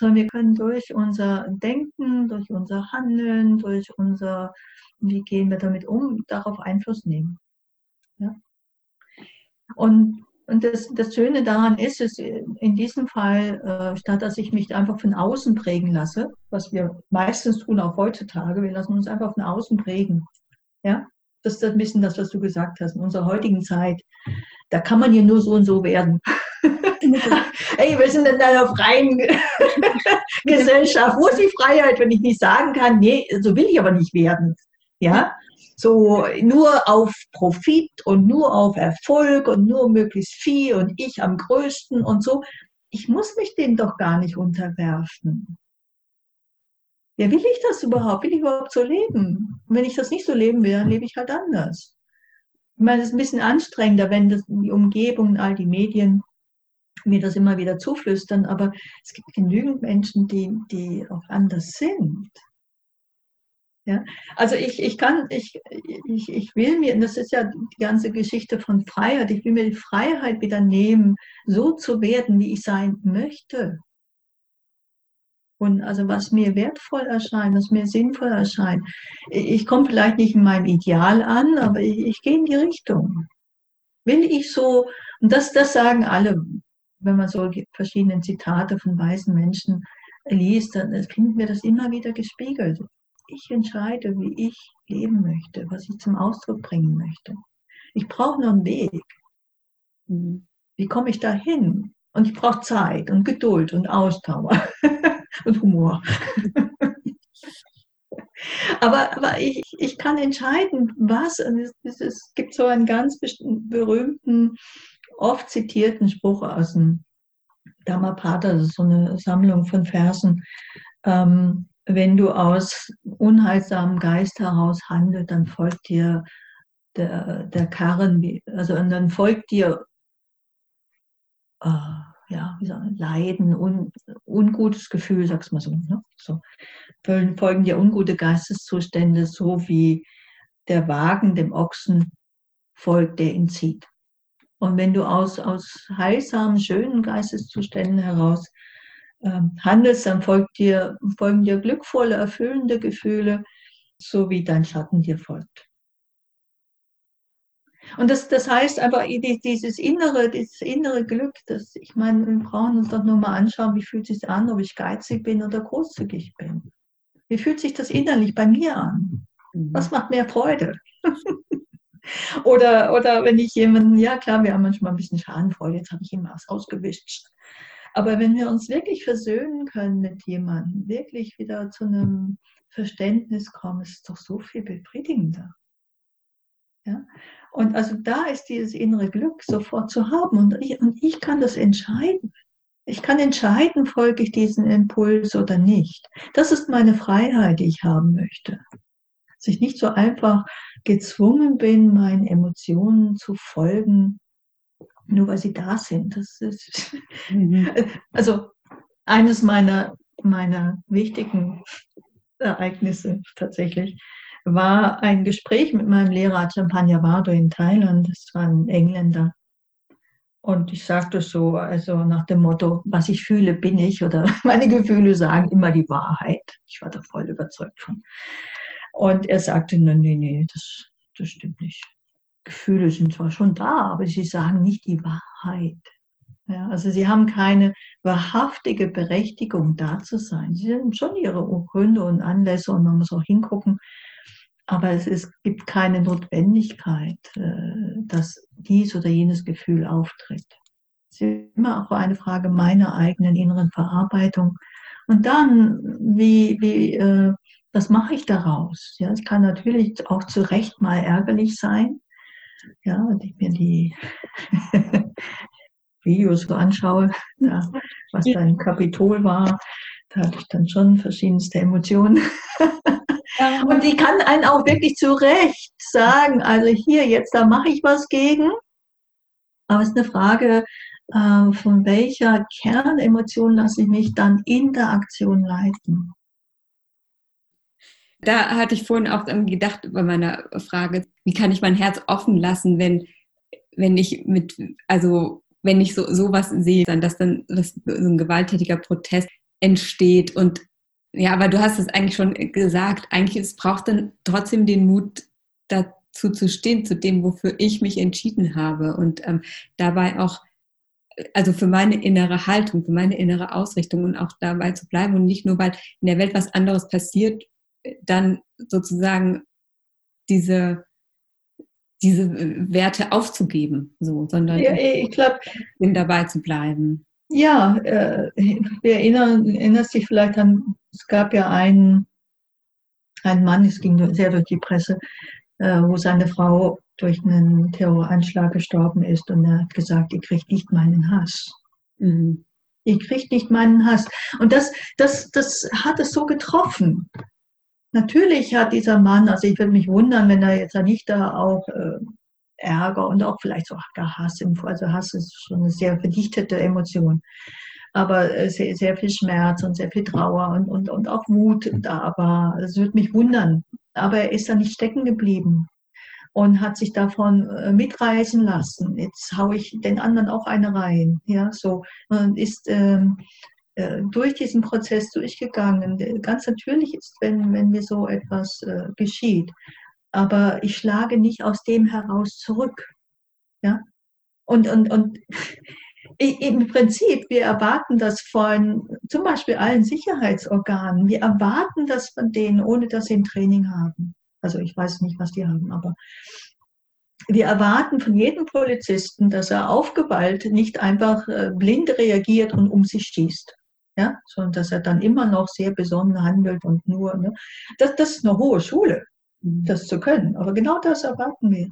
Speaker 2: sondern wir können durch unser Denken, durch unser Handeln, durch unser, wie gehen wir damit um, darauf Einfluss nehmen. Ja? Und, und das, das Schöne daran ist, ist in diesem Fall, äh, statt dass ich mich einfach von außen prägen lasse, was wir meistens tun auch heutzutage, wir lassen uns einfach von außen prägen. Ja? Das ist ein bisschen das, was du gesagt hast. In unserer heutigen Zeit, da kann man ja nur so und so werden. [LAUGHS] Ey, wir sind in einer freien [LAUGHS] Gesellschaft. Wo ist die Freiheit, wenn ich nicht sagen kann, nee, so will ich aber nicht werden? Ja, so nur auf Profit und nur auf Erfolg und nur möglichst viel und ich am größten und so. Ich muss mich dem doch gar nicht unterwerfen. Ja, will ich das überhaupt? Will ich überhaupt so leben? Und wenn ich das nicht so leben will, dann lebe ich halt anders. Ich meine, es ist ein bisschen anstrengender, wenn das, die Umgebung und all die Medien mir das immer wieder zuflüstern, aber es gibt genügend Menschen, die, die auch anders sind. Ja, also ich, ich kann, ich, ich, ich will mir, das ist ja die ganze Geschichte von Freiheit, ich will mir die Freiheit wieder nehmen, so zu werden, wie ich sein möchte. Und also was mir wertvoll erscheint, was mir sinnvoll erscheint. Ich komme vielleicht nicht in meinem Ideal an, aber ich, ich gehe in die Richtung. Will ich so, und das, das sagen alle wenn man so verschiedene Zitate von weißen Menschen liest, dann finden wir das immer wieder gespiegelt. Ich entscheide, wie ich leben möchte, was ich zum Ausdruck bringen möchte. Ich brauche noch einen Weg. Mhm. Wie komme ich da hin? Und ich brauche Zeit und Geduld und Ausdauer [LAUGHS] und Humor. [LAUGHS] aber aber ich, ich kann entscheiden, was. Es, es gibt so einen ganz berühmten oft zitierten Spruch aus dem Dhammapada, das ist so eine Sammlung von Versen. Ähm, wenn du aus unheilsamem Geist heraus handelst, dann folgt dir der, der Karren, also dann folgt dir äh, ja, wie sagen, Leiden, un, ungutes Gefühl, sag's mal so, ne? so. Folgen dir ungute Geisteszustände, so wie der Wagen dem Ochsen folgt, der ihn zieht. Und wenn du aus, aus heilsamen, schönen Geisteszuständen heraus äh, handelst, dann folgt dir, folgen dir glückvolle, erfüllende Gefühle, so wie dein Schatten dir folgt. Und das, das heißt aber, dieses innere, dieses innere Glück, das, ich meine, wir brauchen uns doch nur mal anschauen, wie fühlt es sich an, ob ich geizig bin oder großzügig bin. Wie fühlt sich das innerlich bei mir an? Was macht mehr Freude? [LAUGHS] Oder, oder wenn ich jemanden, ja klar, wir haben manchmal ein bisschen Schadenfreude, jetzt habe ich ihm was ausgewischt. Aber wenn wir uns wirklich versöhnen können mit jemandem, wirklich wieder zu einem Verständnis kommen, ist es doch so viel befriedigender. Ja? Und also da ist dieses innere Glück sofort zu haben und ich, und ich kann das entscheiden. Ich kann entscheiden, folge ich diesem Impuls oder nicht. Das ist meine Freiheit, die ich haben möchte dass ich nicht so einfach gezwungen bin, meinen Emotionen zu folgen, nur weil sie da sind. Das ist mhm. [LAUGHS] also eines meiner, meiner wichtigen Ereignisse tatsächlich war ein Gespräch mit meinem Lehrer Champagne Champagnavardo in Thailand. Das war ein Engländer. Und ich sagte so, also nach dem Motto, was ich fühle, bin ich, oder [LAUGHS] meine Gefühle sagen immer die Wahrheit. Ich war da voll überzeugt von. Und er sagte, nee, nee, nee, das, das stimmt nicht. Gefühle sind zwar schon da, aber sie sagen nicht die Wahrheit. Ja, also sie haben keine wahrhaftige Berechtigung, da zu sein. Sie haben schon ihre Gründe und Anlässe und man muss auch hingucken. Aber es ist, gibt keine Notwendigkeit, äh, dass dies oder jenes Gefühl auftritt. Es ist immer auch eine Frage meiner eigenen inneren Verarbeitung. Und dann, wie, wie, äh, was mache ich daraus? Ja, es kann natürlich auch zu Recht mal ärgerlich sein. Ja, wenn ich mir die [LAUGHS] Videos so anschaue, ja, was da im Kapitol war, da habe ich dann schon verschiedenste Emotionen. [LAUGHS] Und die kann einen auch wirklich zu Recht sagen, also hier, jetzt, da mache ich was gegen. Aber es ist eine Frage, äh, von welcher Kernemotion lasse ich mich dann in der Aktion leiten.
Speaker 1: Da hatte ich vorhin auch gedacht bei meiner Frage, wie kann ich mein Herz offen lassen, wenn, wenn ich mit, also wenn ich so sowas sehe, dann dass dann dass so ein gewalttätiger Protest entsteht. Und ja, aber du hast es eigentlich schon gesagt, eigentlich es braucht dann trotzdem den Mut dazu zu stehen, zu dem, wofür ich mich entschieden habe. Und ähm, dabei auch also für meine innere Haltung, für meine innere Ausrichtung und auch dabei zu bleiben und nicht nur, weil in der Welt was anderes passiert, dann sozusagen diese, diese Werte aufzugeben, so, sondern
Speaker 2: ja, ich glaub,
Speaker 1: dabei zu bleiben.
Speaker 2: Ja, äh, wir erinnern, erinnerst dich vielleicht an, es gab ja einen, einen Mann, es ging sehr durch die Presse, äh, wo seine Frau durch einen Terroranschlag gestorben ist und er hat gesagt, ihr kriegt nicht meinen Hass. Mhm. Ihr kriegt nicht meinen Hass. Und das, das, das hat es so getroffen. Natürlich hat dieser Mann, also ich würde mich wundern, wenn er jetzt nicht da auch äh, Ärger und auch vielleicht so Hass Also Hass ist schon eine sehr verdichtete Emotion. Aber äh, sehr, sehr viel Schmerz und sehr viel Trauer und, und, und auch Wut da war. Es würde mich wundern. Aber er ist da nicht stecken geblieben und hat sich davon äh, mitreißen lassen. Jetzt haue ich den anderen auch eine rein. Ja, so. Und ist ähm, äh, durch diesen Prozess durchgegangen. Ganz natürlich ist, wenn, wenn mir so etwas äh, geschieht aber ich schlage nicht aus dem heraus zurück. Ja? Und, und, und [LAUGHS] im Prinzip, wir erwarten das von zum Beispiel allen Sicherheitsorganen. Wir erwarten das von denen, ohne dass sie ein Training haben. Also ich weiß nicht, was die haben, aber wir erwarten von jedem Polizisten, dass er aufgeballt nicht einfach äh, blind reagiert und um sich schießt. Ja, sondern dass er dann immer noch sehr besonnen handelt und nur, ne? das, das ist eine hohe Schule das zu können. Aber genau das erwarten wir.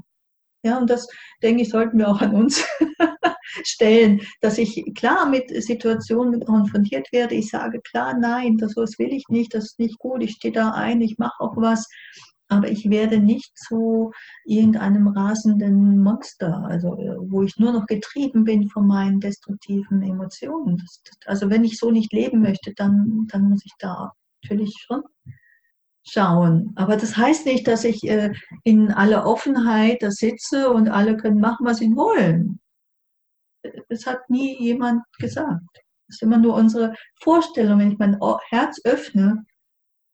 Speaker 2: Ja, und das, denke ich, sollten wir auch an uns [LAUGHS] stellen, dass ich klar mit Situationen konfrontiert werde. Ich sage klar, nein, das, das will ich nicht, das ist nicht gut, ich stehe da ein, ich mache auch was. Aber ich werde nicht zu irgendeinem rasenden Monster, also wo ich nur noch getrieben bin von meinen destruktiven Emotionen. Das, das, also wenn ich so nicht leben möchte, dann, dann muss ich da natürlich schon schauen. Aber das heißt nicht, dass ich äh, in aller Offenheit da sitze und alle können machen, was sie wollen. Das hat nie jemand gesagt. Das ist immer nur unsere Vorstellung. Wenn ich mein Herz öffne,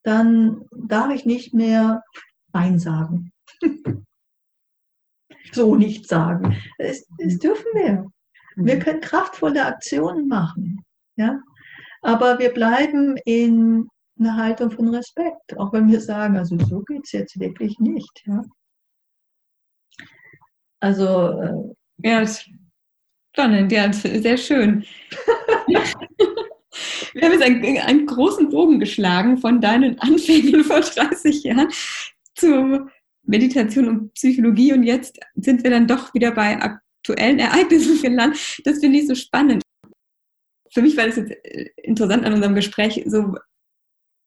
Speaker 2: dann darf ich nicht mehr Nein sagen. [LAUGHS] so nicht sagen. Das, das dürfen wir. Wir mhm. können kraftvolle Aktionen machen. Ja? Aber wir bleiben in eine Haltung von Respekt, auch wenn wir sagen, also so geht es jetzt wirklich nicht. Ja? Also. Äh,
Speaker 1: ja, spannend, ja, sehr schön. [LAUGHS] Wir haben jetzt einen, einen, großen Bogen geschlagen von deinen Anfängen [LAUGHS] vor 30 Jahren zur Meditation und Psychologie und jetzt sind wir dann doch wieder bei aktuellen Ereignissen gelandet. Das finde ich so spannend. Für mich war das jetzt äh, interessant an unserem Gespräch, so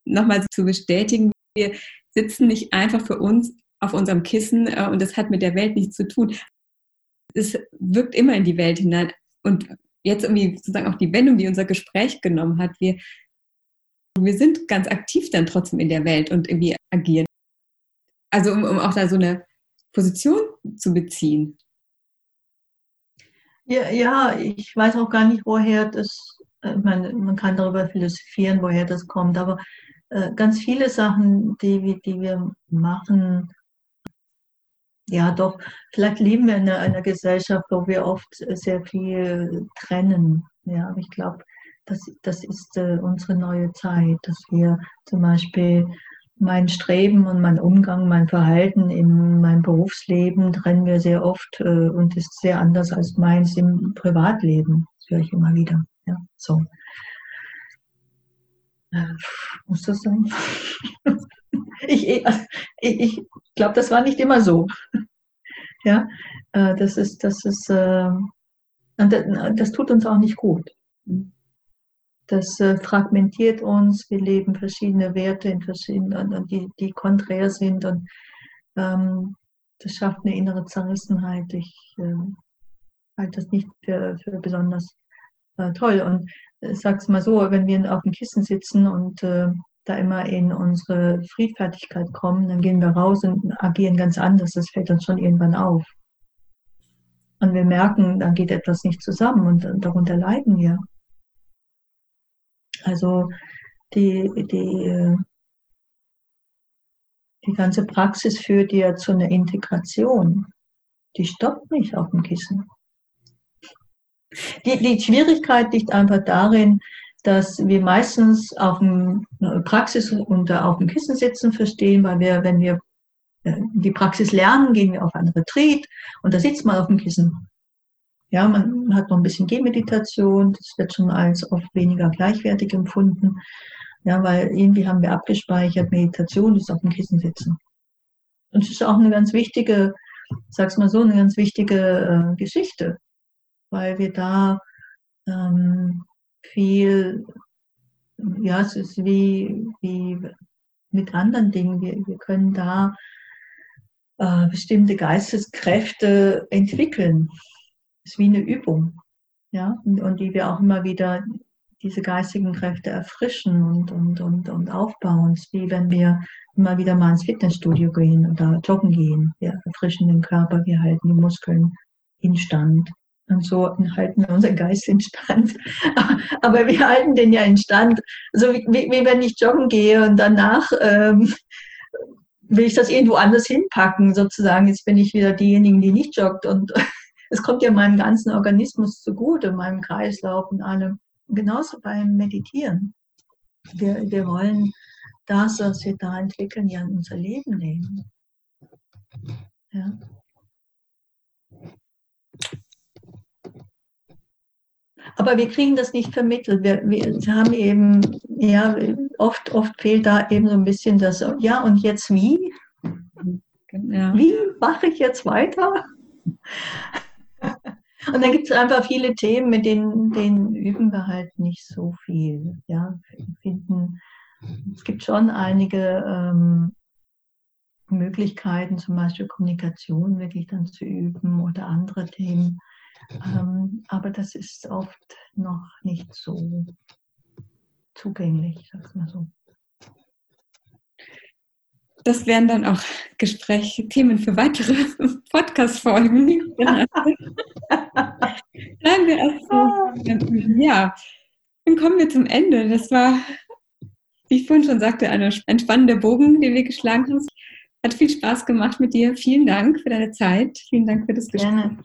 Speaker 1: nochmal zu bestätigen, wir sitzen nicht einfach für uns auf unserem Kissen äh, und das hat mit der Welt nichts zu tun. Es wirkt immer in die Welt hinein. Und jetzt irgendwie sozusagen auch die Wendung, die unser Gespräch genommen hat, wir, wir sind ganz aktiv dann trotzdem in der Welt und irgendwie agieren. Also um, um auch da so eine Position zu beziehen.
Speaker 2: Ja, ja, ich weiß auch gar nicht, woher das, äh, meine, man kann darüber philosophieren, woher das kommt, aber äh, ganz viele Sachen, die, die wir machen, ja doch, vielleicht leben wir in einer, Gesellschaft, wo wir oft sehr viel trennen. Ja, ich glaube, das, das ist äh, unsere neue Zeit, dass wir zum Beispiel mein Streben und mein Umgang, mein Verhalten in meinem Berufsleben trennen wir sehr oft äh, und ist sehr anders als meins im Privatleben. Das höre ich immer wieder. Ja, so. Äh, muss das sein? [LAUGHS] ich ich, glaube, das war nicht immer so. ja, äh, das ist, das ist, äh, das, tut uns auch nicht gut. Das äh, fragmentiert uns. Wir leben verschiedene Werte in verschiedenen, die, die konträr sind und ähm, das schafft eine innere Zerrissenheit. Ich äh, halte das nicht für, für besonders äh, toll. Und ich äh, sag's mal so, wenn wir auf dem Kissen sitzen und da immer in unsere Friedfertigkeit kommen, dann gehen wir raus und agieren ganz anders. Das fällt uns schon irgendwann auf. Und wir merken, dann geht etwas nicht zusammen und darunter leiden wir. Also die, die, die ganze Praxis führt ja zu einer Integration. Die stoppt nicht auf dem Kissen. Die, die Schwierigkeit liegt einfach darin, dass wir meistens auf dem Praxis und auf dem Kissen sitzen verstehen, weil wir, wenn wir äh, die Praxis lernen, gehen wir auf einen Retreat und da sitzt man auf dem Kissen. Ja, man hat noch ein bisschen Gehmeditation, das wird schon als oft weniger gleichwertig empfunden. Ja, weil irgendwie haben wir abgespeichert, Meditation ist auf dem Kissen sitzen. Und es ist auch eine ganz wichtige, sag's mal so, eine ganz wichtige äh, Geschichte, weil wir da ähm, viel, ja, es ist wie, wie mit anderen Dingen, wir, wir können da äh, bestimmte Geisteskräfte entwickeln ist wie eine Übung, ja, und, und die wir auch immer wieder diese geistigen Kräfte erfrischen und, und, und, und aufbauen. Es ist wie wenn wir immer wieder mal ins Fitnessstudio gehen oder joggen gehen. Wir erfrischen den Körper, wir halten die Muskeln instand. Und so halten wir unseren Geist in Stand. [LAUGHS] Aber wir halten den ja in Stand. So wie, wie wenn ich joggen gehe und danach ähm, will ich das irgendwo anders hinpacken, sozusagen. Jetzt bin ich wieder diejenige, die nicht joggt und [LAUGHS] es kommt ja meinem ganzen Organismus zugute, meinem Kreislauf und allem. genauso beim Meditieren. Wir, wir wollen das, was wir da entwickeln, ja in unser Leben nehmen. Ja. Aber wir kriegen das nicht vermittelt. Wir, wir haben eben, ja, oft, oft fehlt da eben so ein bisschen das, ja, und jetzt wie? Ja. Wie mache ich jetzt weiter? Und dann gibt es einfach viele Themen, mit denen, denen üben wir halt nicht so viel. Ja, finden, es gibt schon einige ähm, Möglichkeiten, zum Beispiel Kommunikation wirklich dann zu üben oder andere Themen. Ähm, aber das ist oft noch nicht so zugänglich, sag's mal so.
Speaker 1: Das wären dann auch Gespräche, Themen für weitere [LAUGHS] Podcast-Folgen. [LAUGHS] Bleiben wir erst Ja, dann kommen wir zum Ende. Das war, wie ich vorhin schon sagte, eine, ein spannender Bogen, den wir geschlagen haben. Hat viel Spaß gemacht mit dir. Vielen Dank für deine Zeit. Vielen Dank für das Gespräch. Gerne.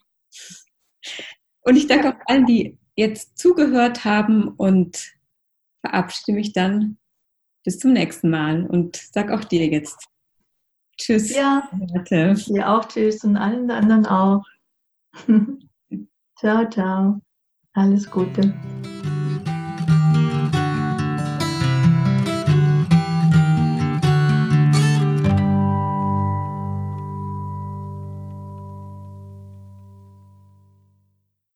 Speaker 1: Und ich danke auch allen, die jetzt zugehört haben und verabschiede mich dann bis zum nächsten Mal und sag auch dir jetzt Tschüss.
Speaker 2: Ja, dir auch Tschüss und allen anderen auch. [LAUGHS] ciao, ciao. Alles Gute.